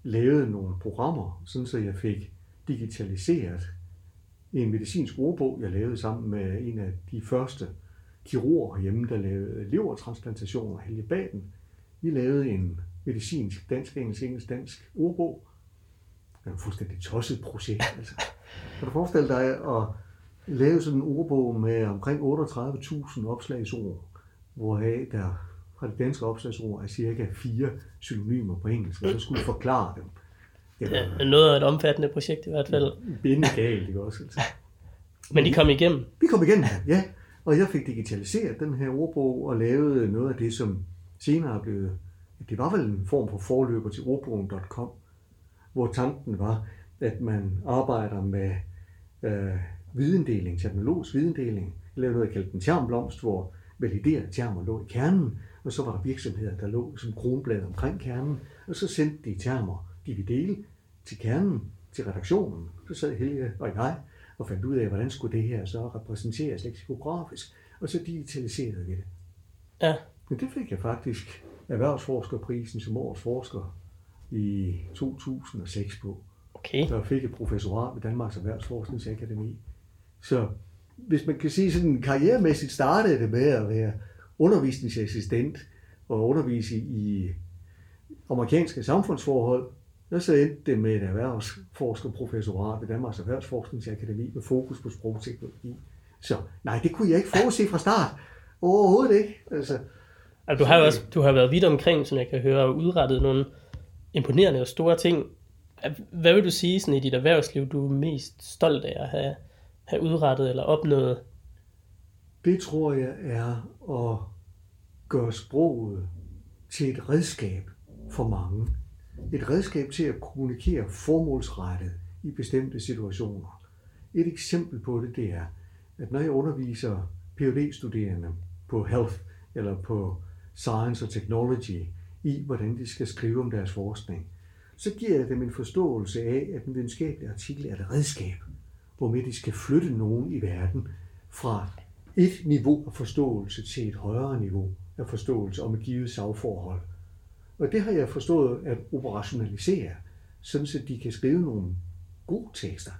lavet nogle programmer, sådan så jeg fik digitaliseret en medicinsk ordbog, jeg lavede sammen med en af de første kirurger hjemme, der lavede levertransplantationer, Helge Baden. Vi lavede en medicinsk, dansk, engelsk, engelsk, dansk ordbog. Det var et fuldstændig tosset projekt. Altså. Kan du forestille dig at lave sådan en ordbog med omkring 38.000 opslagsord, hvoraf der fra det danske opslagsord er cirka fire synonymer på engelsk, og så skulle forklare dem.
Det var, ja, noget af et omfattende projekt i hvert fald.
Binde galt, ikke også? Altså.
Men I kom igennem?
Vi kom igennem, ja. Og jeg fik digitaliseret den her ordbog og lavet noget af det, som senere blev... Det var vel en form for forløber til ordbogen.com, hvor tanken var, at man arbejder med øh, videndeling, teknologisk videndeling. Jeg lavede noget, jeg kaldte en termblomst, hvor validerede termer lå i kernen, og så var der virksomheder, der lå som kronblad omkring kernen, og så sendte de termer, de ville dele til kernen, til redaktionen. Så sad Helge og jeg og fandt ud af, hvordan skulle det her så repræsenteres leksikografisk, og så digitaliserede vi det.
Ja.
Men det fik jeg faktisk erhvervsforskerprisen som årets forsker i 2006 på.
Okay.
Der fik jeg professorat ved Danmarks Erhvervsforskningsakademi. Så hvis man kan sige sådan karrieremæssigt startede det med at være undervisningsassistent og undervise i amerikanske samfundsforhold, og så endte det med et erhvervsforskerprofessorat ved Danmarks Erhvervsforskningsakademi med fokus på sprogteknologi. Så nej, det kunne jeg ikke forudse fra start. Overhovedet ikke. Altså,
altså, du har også du har været vidt omkring, som jeg kan høre, og udrettet nogle imponerende og store ting. Hvad vil du sige sådan, i dit erhvervsliv, du er mest stolt af at have, have udrettet eller opnået?
Det tror jeg er at gøre sproget til et redskab for mange. Et redskab til at kommunikere formålsrettet i bestemte situationer. Et eksempel på det, det er, at når jeg underviser phd studerende på health eller på science og technology i, hvordan de skal skrive om deres forskning, så giver jeg dem en forståelse af, at en videnskabelig artikel er et redskab, hvormed de skal flytte nogen i verden fra et niveau af forståelse til et højere niveau af forståelse om et givet sagforhold. Og det har jeg forstået at operationalisere, sådan at de kan skrive nogle gode tekster,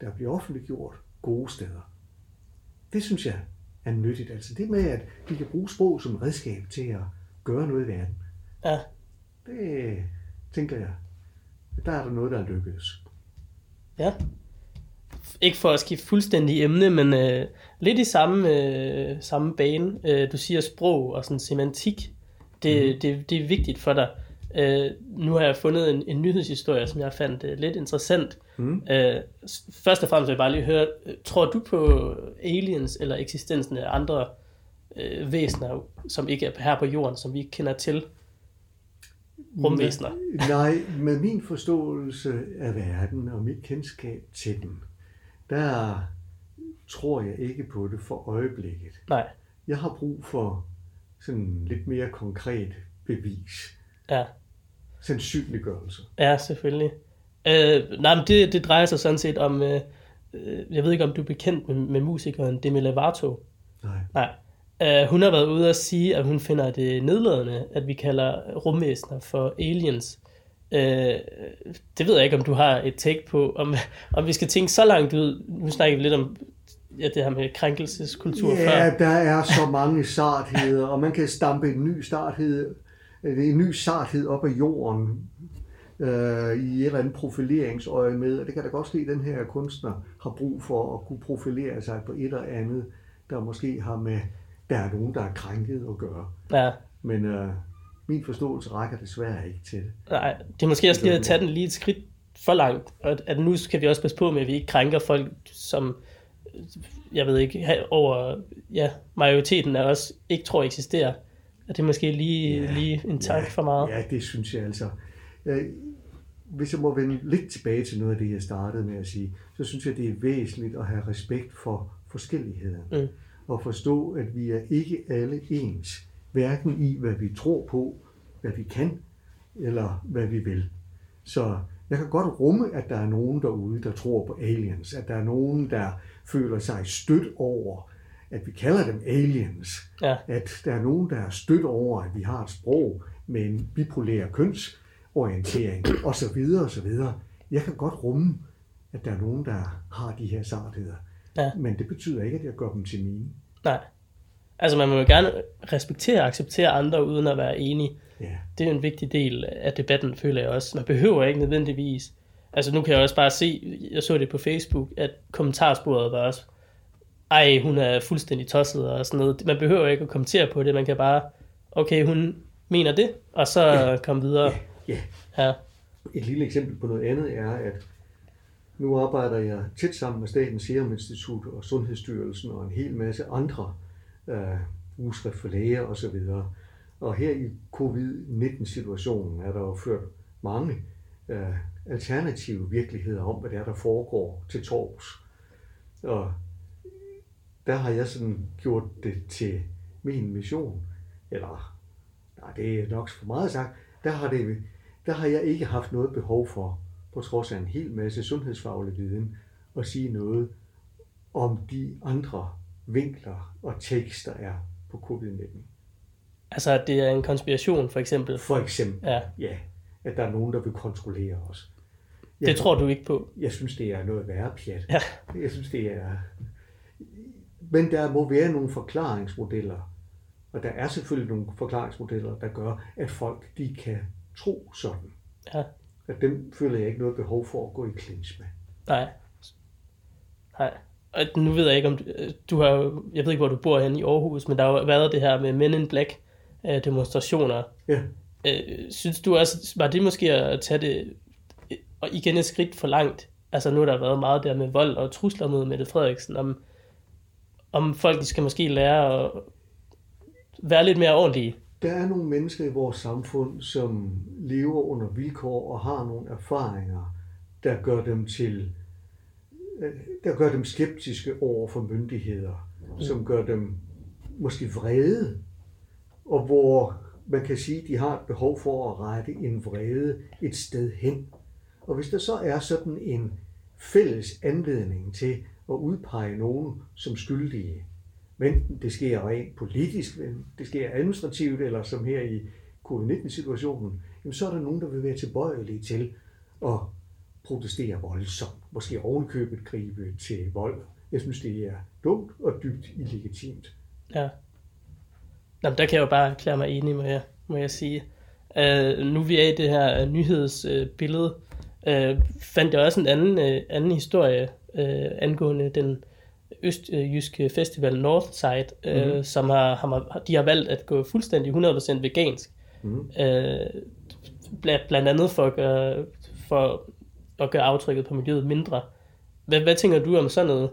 der bliver offentliggjort gode steder. Det synes jeg er nyttigt. Altså det med, at de kan bruge sprog som redskab til at gøre noget i verden.
Ja.
Det tænker jeg, der er der noget, der er lykkedes.
Ja. Ikke for at skifte fuldstændig emne, men øh, lidt i samme, øh, samme bane. Øh, du siger sprog og sådan semantik. Det, mm. det, det er vigtigt for dig. Øh, nu har jeg fundet en, en nyhedshistorie, som jeg fandt øh, lidt interessant. Mm. Øh, først og fremmest vil jeg bare lige høre, øh, tror du på aliens eller eksistensen af andre øh, væsener, som ikke er her på jorden, som vi ikke kender til? Rumvæsener.
Nej, med min forståelse af verden og mit kendskab til den, der tror jeg ikke på det for øjeblikket.
Nej.
Jeg har brug for sådan lidt mere konkret bevis.
Ja.
Sandsynliggørelse.
Ja, selvfølgelig. Øh, nej, men det, det drejer sig sådan set om, øh, øh, jeg ved ikke om du er bekendt med, med musikeren Demi Lovato.
Nej.
Nej. Øh, hun har været ude at sige, at hun finder det nedladende, at vi kalder rumvæsener for aliens. Øh, det ved jeg ikke, om du har et take på, om, om vi skal tænke så langt ud. Nu snakker vi lidt om ja, det her med krænkelseskultur
ja,
før.
Ja, der er så mange sartheder, og man kan stampe en ny sarthed, en ny sarthed op af jorden øh, i et eller andet profileringsøje med, og det kan da godt ske, at den her kunstner har brug for at kunne profilere sig på et eller andet, der måske har med, der er nogen, der er krænket at gøre.
Ja.
Men øh, min forståelse rækker desværre ikke til det.
Nej, det er måske også lige at tage den lige et skridt for langt, og at nu skal vi også passe på med, at vi ikke krænker folk, som jeg ved ikke, over ja, majoriteten af os ikke tror eksisterer. Er det måske lige, ja, lige en tanke
ja,
for meget?
Ja, det synes jeg altså. Hvis jeg må vende lidt tilbage til noget af det, jeg startede med at sige, så synes jeg, det er væsentligt at have respekt for forskelligheden. Mm. Og forstå, at vi er ikke alle ens. Hverken i, hvad vi tror på, hvad vi kan, eller hvad vi vil. Så jeg kan godt rumme, at der er nogen derude, der tror på aliens. At der er nogen, der føler sig stødt over, at vi kalder dem aliens.
Ja.
At der er nogen, der er stødt over, at vi har et sprog med en bipolær kønsorientering osv. osv. Jeg kan godt rumme, at der er nogen, der har de her sartheder.
Ja.
Men det betyder ikke, at jeg gør dem til mine.
Nej. Altså man må jo gerne respektere og acceptere andre uden at være enig.
Ja.
Det er jo en vigtig del af debatten, føler jeg også. Man behøver ikke nødvendigvis. Altså nu kan jeg også bare se, jeg så det på Facebook, at kommentarsporet var også, ej, hun er fuldstændig tosset og sådan noget. Man behøver ikke at kommentere på det, man kan bare, okay, hun mener det, og så ja. komme videre.
Ja.
ja.
Et lille eksempel på noget andet er, at nu arbejder jeg tæt sammen med Statens Serum Institut og Sundhedsstyrelsen og en hel masse andre øh, ugeskrift for læger osv. Og her i covid-19-situationen er der jo ført mange øh, alternative virkeligheder om, hvad det er, der foregår til torvs. Og der har jeg sådan gjort det til min mission, eller nej, det er nok for meget sagt, der har, det, der har jeg ikke haft noget behov for, på trods af en hel masse sundhedsfaglig viden, at sige noget om de andre vinkler og takes, der er på covid-19.
Altså, at det er en konspiration, for eksempel?
For eksempel,
ja.
ja. At der er nogen, der vil kontrollere os.
Jeg, det tror du ikke på?
Jeg synes, det er noget værre pjat.
Ja.
Jeg synes, det er... Men der må være nogle forklaringsmodeller. Og der er selvfølgelig nogle forklaringsmodeller, der gør, at folk de kan tro sådan.
Ja.
At dem føler jeg ikke noget behov for at gå i clinch med.
Nej. Nej. Og nu ved jeg ikke, om du, du har jeg ved ikke, hvor du bor hen i Aarhus, men der har jo været det her med Men in Black øh, demonstrationer.
Ja.
Øh, synes du også, var det måske at tage det og igen et skridt for langt? Altså nu har der været meget der med vold og trusler mod Mette Frederiksen, om, om folk skal måske lære at være lidt mere ordentlige.
Der er nogle mennesker i vores samfund, som lever under vilkår og har nogle erfaringer, der gør dem til der gør dem skeptiske over for myndigheder, mm. som gør dem måske vrede, og hvor man kan sige, at de har et behov for at rette en vrede et sted hen. Og hvis der så er sådan en fælles anledning til at udpege nogen som skyldige, men det sker rent politisk, det sker administrativt, eller som her i covid-19-situationen, jamen så er der nogen, der vil være tilbøjelige til at protestere voldsomt, måske ovenkøbet gribe til vold. Jeg synes, det er dumt og dybt illegitimt.
Ja. Jamen, der kan jeg jo bare erklære mig enig med jer, må jeg sige. Uh, nu vi er i det her nyhedsbillede, uh, fandt jeg også en anden, uh, anden historie uh, angående den østjyske festival Northside, mm-hmm. uh, som har, har, de har valgt at gå fuldstændig 100% vegansk. Mm-hmm. Uh, blandt andet for at, gøre, for at gøre aftrykket på miljøet mindre. Hvad, hvad tænker du om sådan noget?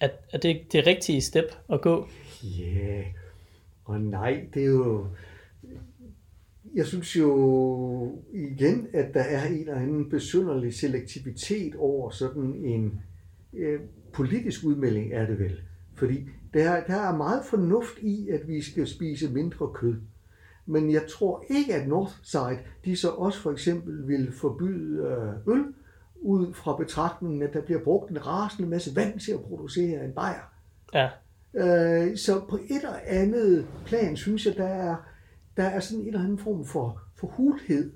Er, er det det rigtige step at gå?
Ja, yeah og nej, det er jo... Jeg synes jo igen, at der er en eller anden besynderlig selektivitet over sådan en øh, politisk udmelding, er det vel. Fordi der, der er meget fornuft i, at vi skal spise mindre kød. Men jeg tror ikke, at Northside, de så også for eksempel vil forbyde øh, øl, ud fra betragtningen, at der bliver brugt en rasende masse vand til at producere en bajer.
Ja.
Øh, så på et eller andet plan, synes jeg, der er, der er sådan en eller anden form for, for hulhed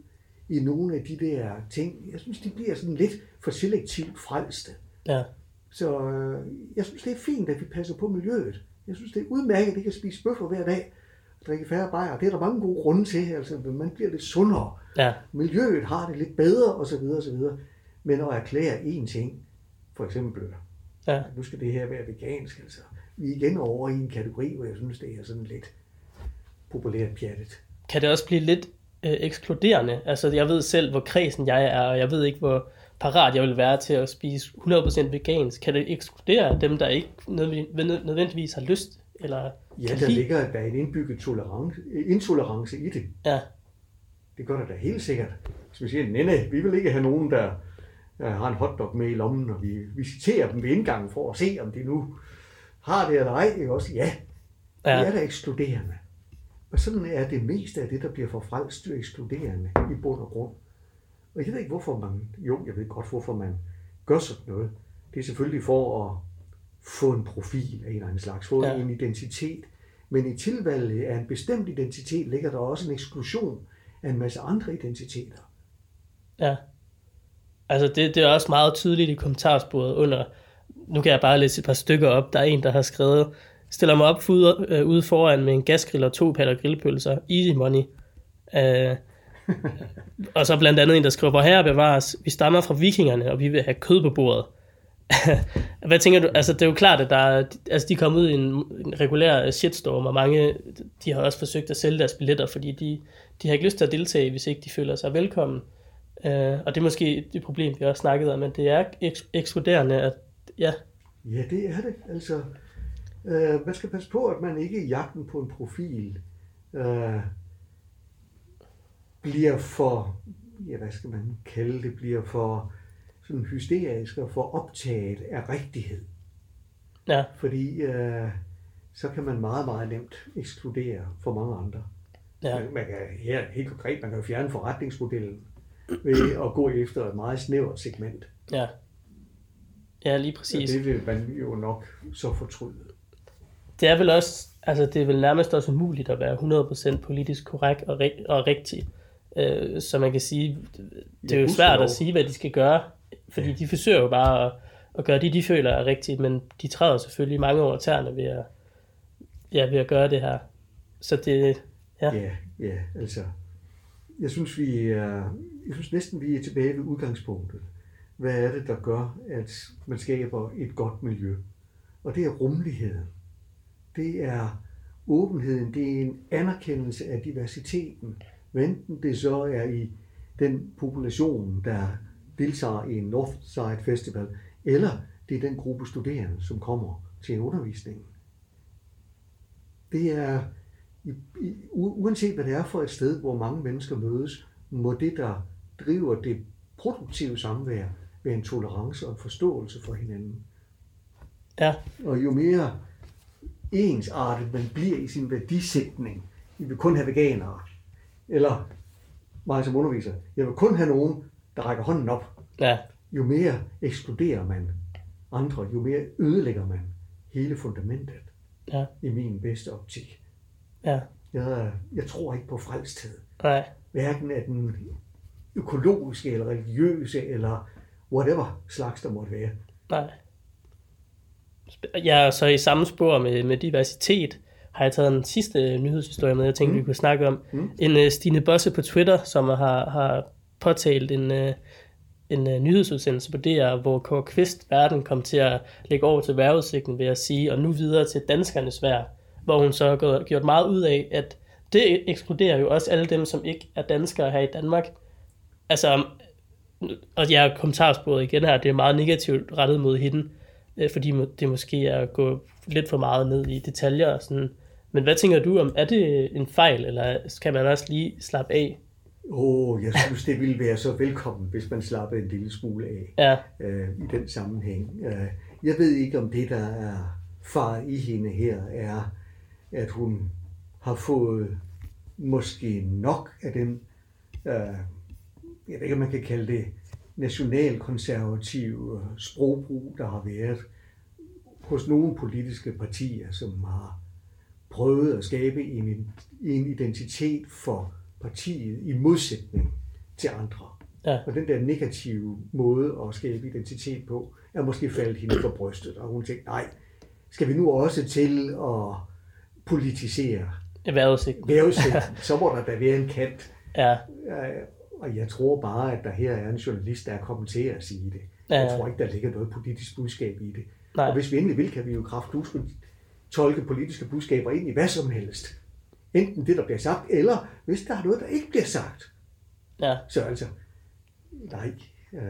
i nogle af de der ting. Jeg synes, de bliver sådan lidt for selektivt frelste.
Ja.
Så øh, jeg synes, det er fint, at vi passer på miljøet. Jeg synes, det er udmærket, at vi kan spise bøffer hver dag og drikke færre bajer. Det er der mange gode grunde til. Altså, man bliver lidt sundere.
Ja.
Miljøet har det lidt bedre, osv. osv. Men at erklære én ting, for eksempel,
ja.
nu skal det her være vegansk, altså. Vi er igen over i en kategori, hvor jeg synes, det er sådan lidt populært pjattet.
Kan det også blive lidt øh, ekskluderende? Altså, jeg ved selv, hvor kredsen jeg er, og jeg ved ikke, hvor parat jeg vil være til at spise 100% vegansk. Kan det ekskludere dem, der ikke nødvendigvis har lyst? Eller
ja, der lide? ligger der en indbygget tolerance, intolerance i det.
Ja.
Det gør der da helt sikkert. Vi siger, nej, vi vil ikke have nogen, der har en hotdog med i lommen, og vi visiterer dem ved indgangen for at se, om de nu har det eller ej. Ikke også? Ja, ja. det er da ekskluderende. Og sådan er det meste af det, der bliver forfrelst, ekskluderende i bund og grund. Og jeg ved ikke, hvorfor man, jo, jeg ved godt, hvorfor man gør sådan noget. Det er selvfølgelig for at få en profil af en eller anden slags, få ja. en identitet. Men i tilvalget af en bestemt identitet ligger der også en eksklusion af en masse andre identiteter.
Ja. Altså det, det er også meget tydeligt i kommentarsporet under, nu kan jeg bare læse et par stykker op, der er en, der har skrevet, stiller mig op ude, øh, ude foran med en gasgrill og to paller grillpølser, easy money. Uh, og så blandt andet en, der skriver, hvor her bevares, vi stammer fra vikingerne, og vi vil have kød på bordet. Hvad tænker du? Altså, det er jo klart, at der er, altså, de er kommet ud i en, en regulær shitstorm, og mange de har også forsøgt at sælge deres billetter, fordi de, de har ikke lyst til at deltage, hvis ikke de føler sig velkommen. Uh, og det er måske det problem, vi også snakket om, men det er eks- ekskluderende, at ja.
Ja, det er det. Altså, uh, man skal passe på, at man ikke i jagten på en profil uh, bliver for, ja, hvad skal man kalde det, bliver for sådan hysterisk og for optaget af rigtighed.
Ja.
Fordi uh, så kan man meget, meget nemt ekskludere for mange andre. Ja. Man, man kan her helt konkret, man kan jo fjerne forretningsmodellen ved at gå efter et meget snævert segment.
Ja. Ja, lige præcis.
Og det vil man jo nok så fortryde.
Det er vel også, altså det er vel nærmest også umuligt at være 100% politisk korrekt og, rig- og rigtig. Øh, så man kan sige, det er jo svært at sige, hvad de skal gøre, fordi ja. de forsøger jo bare at, at gøre det, de føler er rigtigt, men de træder selvfølgelig mange over tæerne ved at, ja, ved at gøre det her. Så det,
ja. Ja, ja, altså, jeg synes, vi er, jeg synes næsten, vi er tilbage ved udgangspunktet. Hvad er det, der gør, at man skaber et godt miljø? Og det er rummeligheden. Det er åbenheden. Det er en anerkendelse af diversiteten. Venten det så er i den population, der deltager i en Northside Festival, eller det er den gruppe studerende, som kommer til undervisningen. Det er, uanset hvad det er for et sted, hvor mange mennesker mødes, må det, der driver det produktive samvær, være en tolerance og en forståelse for hinanden.
Ja,
Og jo mere ensartet man bliver i sin værdisætning, I vil kun have veganere, eller mig som underviser, jeg vil kun have nogen, der rækker hånden op.
ja,
Jo mere ekskluderer man andre, jo mere ødelægger man hele fundamentet
ja,
i min bedste optik.
ja,
Jeg, jeg tror ikke på frelsthed.
nej,
Hverken af den økologiske eller religiøse eller whatever slags der måtte være.
nej. Jeg er så i samme spor med, med diversitet, har jeg taget en sidste nyhedshistorie med, jeg tænkte, mm. vi kunne snakke om.
Mm.
En uh, Stine Bosse på Twitter, som har, har påtalt en, uh, en uh, nyhedsudsendelse på DR, hvor Kåre Kvist verden kom til at lægge over til vejrudsigten ved at sige, og nu videre til danskernes vejr, hvor hun så har gjort meget ud af, at det ekskluderer jo også alle dem, som ikke er danskere her i Danmark. Altså, og jeg er kommentarsporet igen her, det er meget negativt rettet mod hende, øh, fordi det måske er at gå lidt for meget ned i detaljer og sådan. Men hvad tænker du om, er det en fejl, eller kan man også lige slappe af?
Åh, oh, jeg synes, det ville være så velkommen, hvis man slappede en lille smule af
Ja,
øh, i den sammenhæng. Øh, jeg ved ikke, om det, der er far i hende her, er, at hun har fået måske nok af den, øh, jeg ved ikke, om man kan kalde det, nationalkonservative sprogbrug, der har været hos nogle politiske partier, som har prøvet at skabe en, en identitet for partiet i modsætning til andre.
Ja.
Og den der negative måde at skabe identitet på, er måske faldet hende for brystet. Og hun tænkte, nej, skal vi nu også til at politisere
vejrudsigten.
så må der da være en kant.
Ja,
Øh, Og jeg tror bare, at der her er en journalist, der er kommet til at sige det.
Ja,
Jeg
ja.
tror ikke, der ligger noget politisk budskab i det.
Nej.
Og hvis vi endelig vil, kan vi jo kraftfuldt tolke politiske budskaber ind i hvad som helst. Enten det, der bliver sagt, eller hvis der er noget, der ikke bliver sagt.
ja.
Så altså, nej, øh,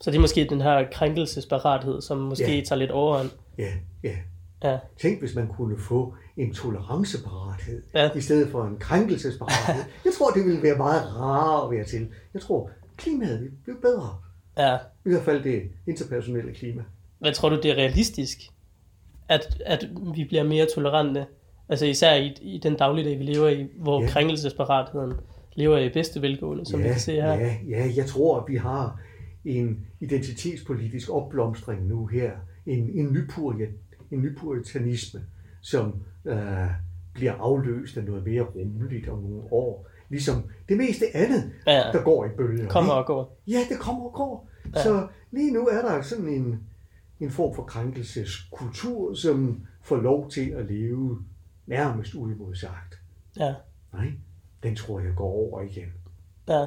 Så det er måske den her krænkelsesparathed, som måske
Ja.
tager lidt overhånd.
ja, ja.
Ja,
Tænk, hvis man kunne få en toleranceparathed,
Ja.
i stedet for en krænkelsesparathed. Jeg tror, det ville være meget rarere at være til. Jeg tror, klimaet vil blive bedre.
ja.
I hvert fald det interpersonelle klima.
Hvad tror du, det er realistisk, at, at vi bliver mere tolerante? Altså især i, i den dagligdag, vi lever i, hvor
Ja.
krænkelsesparatheden lever i bedste velgående, som
ja,
vi kan se her.
Ja, ja, jeg tror, at vi har en identitetspolitisk opblomstring nu her. En, en, nypuria, en nypuritanisme, som øh, bliver afløst af noget mere rummeligt om nogle år. Ligesom det meste andet,
Ja.
der går i bølger.
Kommer og går.
Ja, det kommer og går. Ja. Så lige nu er der sådan en, en form for krænkelseskultur, som får lov til at leve nærmest uimodsagt.
Ja.
Nej, den tror jeg går over igen.
Ja.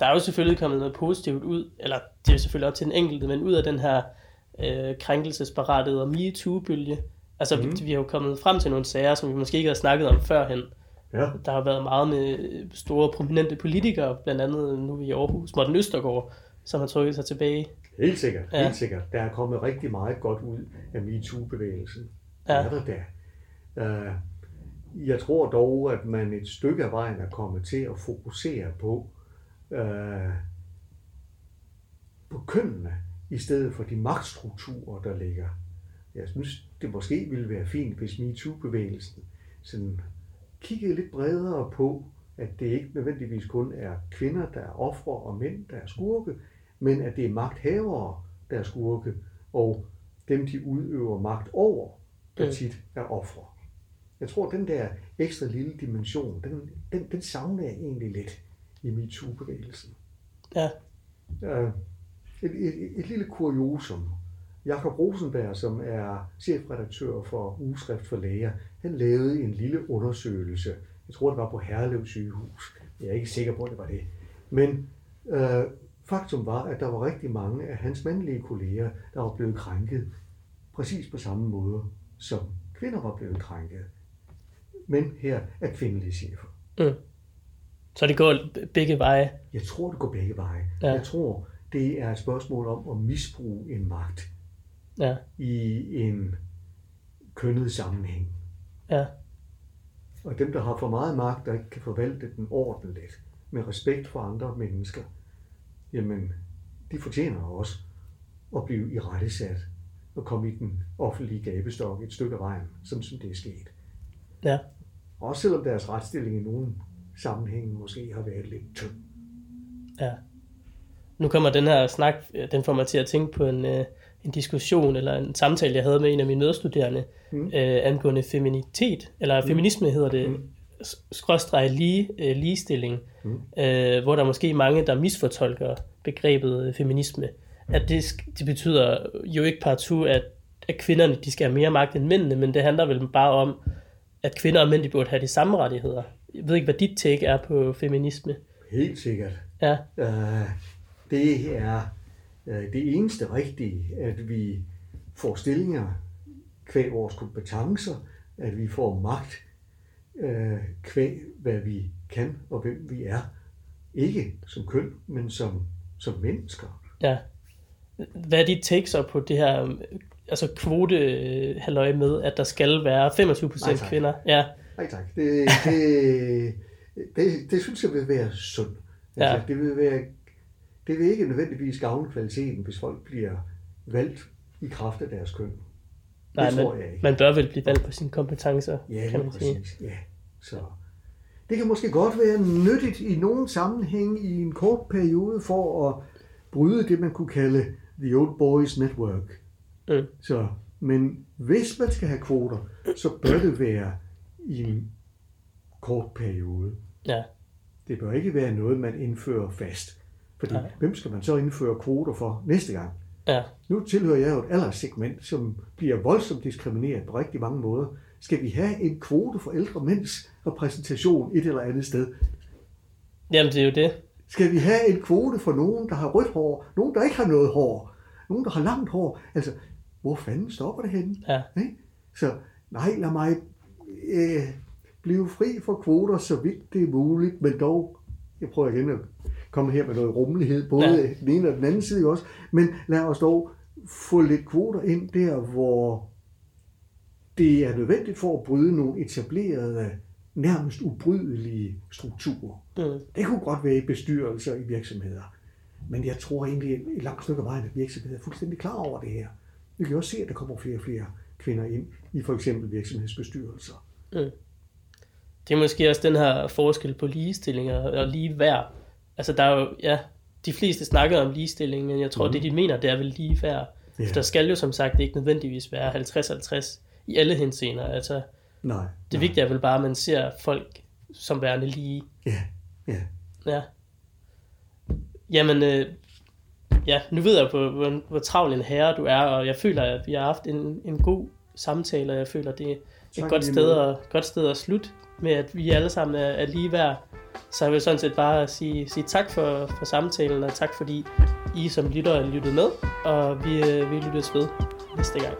Der er jo selvfølgelig kommet noget positivt ud, eller det er selvfølgelig op til den enkelte, men ud af den her øh, krænkelsesparathed og MeToo-bølge. Altså, mm. vi har jo kommet frem til nogle sager, som vi måske ikke har snakket om førhen.
Ja,
Der har været meget med store prominente politikere, blandt andet nu er vi i Aarhus, Morten Østergaard, som har trykket sig tilbage.
helt sikkert.
Ja.
Helt sikkert. Der er kommet rigtig meget godt ud af MeToo-bevægelsen.
Ja.
Er der da. Uh, jeg tror dog, at man et stykke af vejen er kommet til at fokusere på, uh, på kønnene, i stedet for de magtstrukturer, der ligger. Jeg synes, det måske ville være fint, hvis MeToo-bevægelsen sådan kiggede lidt bredere på, at det ikke nødvendigvis kun er kvinder, der er ofre, og mænd, der er skurke, men at det er magthavere, der er skurke, og dem, de udøver magt over, der tit er ofre. Jeg tror, den der ekstra lille dimension, den, den, den savner jeg egentlig lidt i MeToo-bevægelsen.
Ja,
Øh, et, et, et lille kuriosum. Jakob Rosenberg, som er chefredaktør for Ugeskrift for Læger, han lavede en lille undersøgelse. Jeg tror, det var på Herlev sygehus. Jeg er ikke sikker på, at det var det. Men øh, faktum var, at der var rigtig mange af hans mandlige kolleger, der var blevet krænket præcis på samme måde, som kvinder var blevet krænket. Men her er kvindelige chefer.
så det går begge veje.
Jeg tror, det går begge veje.
Ja.
Jeg tror, det er et spørgsmål om at misbruge en magt
Ja,
i en kønnet sammenhæng.
ja,
Og dem, der har for meget magt, der ikke kan forvalte den ordentligt, med respekt for andre mennesker, jamen, de fortjener også at blive i rettesat og komme i den offentlige gabestok et stykke af vejen, som, som det er sket.
Ja.
Også selvom deres retsstilling i nogle sammenhænge måske har været lidt tynd.
Ja. Nu kommer den her snak, den får mig til at tænke på en, øh, en diskussion eller en samtale, jeg havde med en af mine medstuderende mm. øh, angående feminitet, eller mm. feminisme hedder det, mm. skråstreg lige, øh, ligestilling, mm. øh, hvor der måske mange, der misfortolker begrebet øh, feminisme. At det, det betyder jo ikke partout, at, at kvinderne de skal have mere magt end mændene, men det handler vel bare om, at kvinder og mænd de burde have de samme rettigheder. Jeg ved ikke, hvad dit take er på feminisme.
Helt sikkert.
Ja.
Uh, det er det eneste rigtige, at vi får stillinger kvæg vores kompetencer, at vi får magt uh, kvæg, hvad vi kan og hvem vi er. Ikke som køn, men som, som mennesker.
Ja. Hvad er dit take så på det her altså kvote halløj med, at der skal være 25 procent kvinder? Ja.
Nej tak. Det, det, det, det synes jeg vil være sundt. Altså, ja. det, vil være, det vil ikke nødvendigvis gavne kvaliteten, hvis folk bliver valgt i kraft af deres køn. Det
Nej, tror man, jeg ikke. man bør vel blive valgt på sine kompetencer,
ja,
kan man
præcis. sige. Ja, så. Det kan måske godt være nyttigt i nogen sammenhæng i en kort periode for at bryde det, man kunne kalde The Old Boys Network. Mm. Så, men hvis man skal have kvoter, så bør det være i en kort periode.
Ja.
Det bør ikke være noget, man indfører fast. Fordi Nej. hvem skal man så indføre kvoter for næste gang?
Ja.
Nu tilhører jeg jo et alderssegment, som bliver voldsomt diskrimineret på rigtig mange måder. Skal vi have en kvote for ældre mænds repræsentation et eller andet sted?
Jamen, det er jo det.
Skal vi have en kvote for nogen, der har rødt hår, nogen, der ikke har noget hår, nogen, der har langt hår? Altså, hvor fanden stopper det henne?
Ja.
Ikke? Så nej, lad mig øh, blive fri for kvoter, så vidt det er muligt, men dog, jeg prøver igen at komme her med noget rummelighed, både ja. den ene og den anden side også, men lad os dog få lidt kvoter ind der, hvor det er nødvendigt for at bryde nogle etablerede, nærmest ubrydelige strukturer. Mm. Det kunne godt være i bestyrelser i virksomheder. Men jeg tror egentlig, et langt stykke af vejen, at virksomheder er fuldstændig klar over det her. Vi kan også se, at der kommer flere og flere kvinder ind i for eksempel virksomhedsbestyrelser.
Mm. Det er måske også den her forskel på ligestilling og lige værd. Altså der er jo, ja, de fleste snakker om ligestilling, men jeg tror, mm. det de mener, det er vel lige værd. Yeah. For der skal jo som sagt ikke nødvendigvis være 50-50 i alle henseender. Altså,
nej,
det vigtige er vel bare, at man ser folk som værende lige.
Ja, yeah, ja. Yeah.
Ja. Jamen, øh, ja, nu ved jeg, hvor, hvor, hvor travl en herre du er, og jeg føler, at vi har haft en, en god samtale, og jeg føler, det er et godt sted, at, godt sted at slutte med, at vi alle sammen er, er lige værd. Så jeg vil sådan set bare sige, sige tak for, for samtalen, og tak fordi I som lytter lyttede med, og vi, øh, vi lyttes ved næste gang.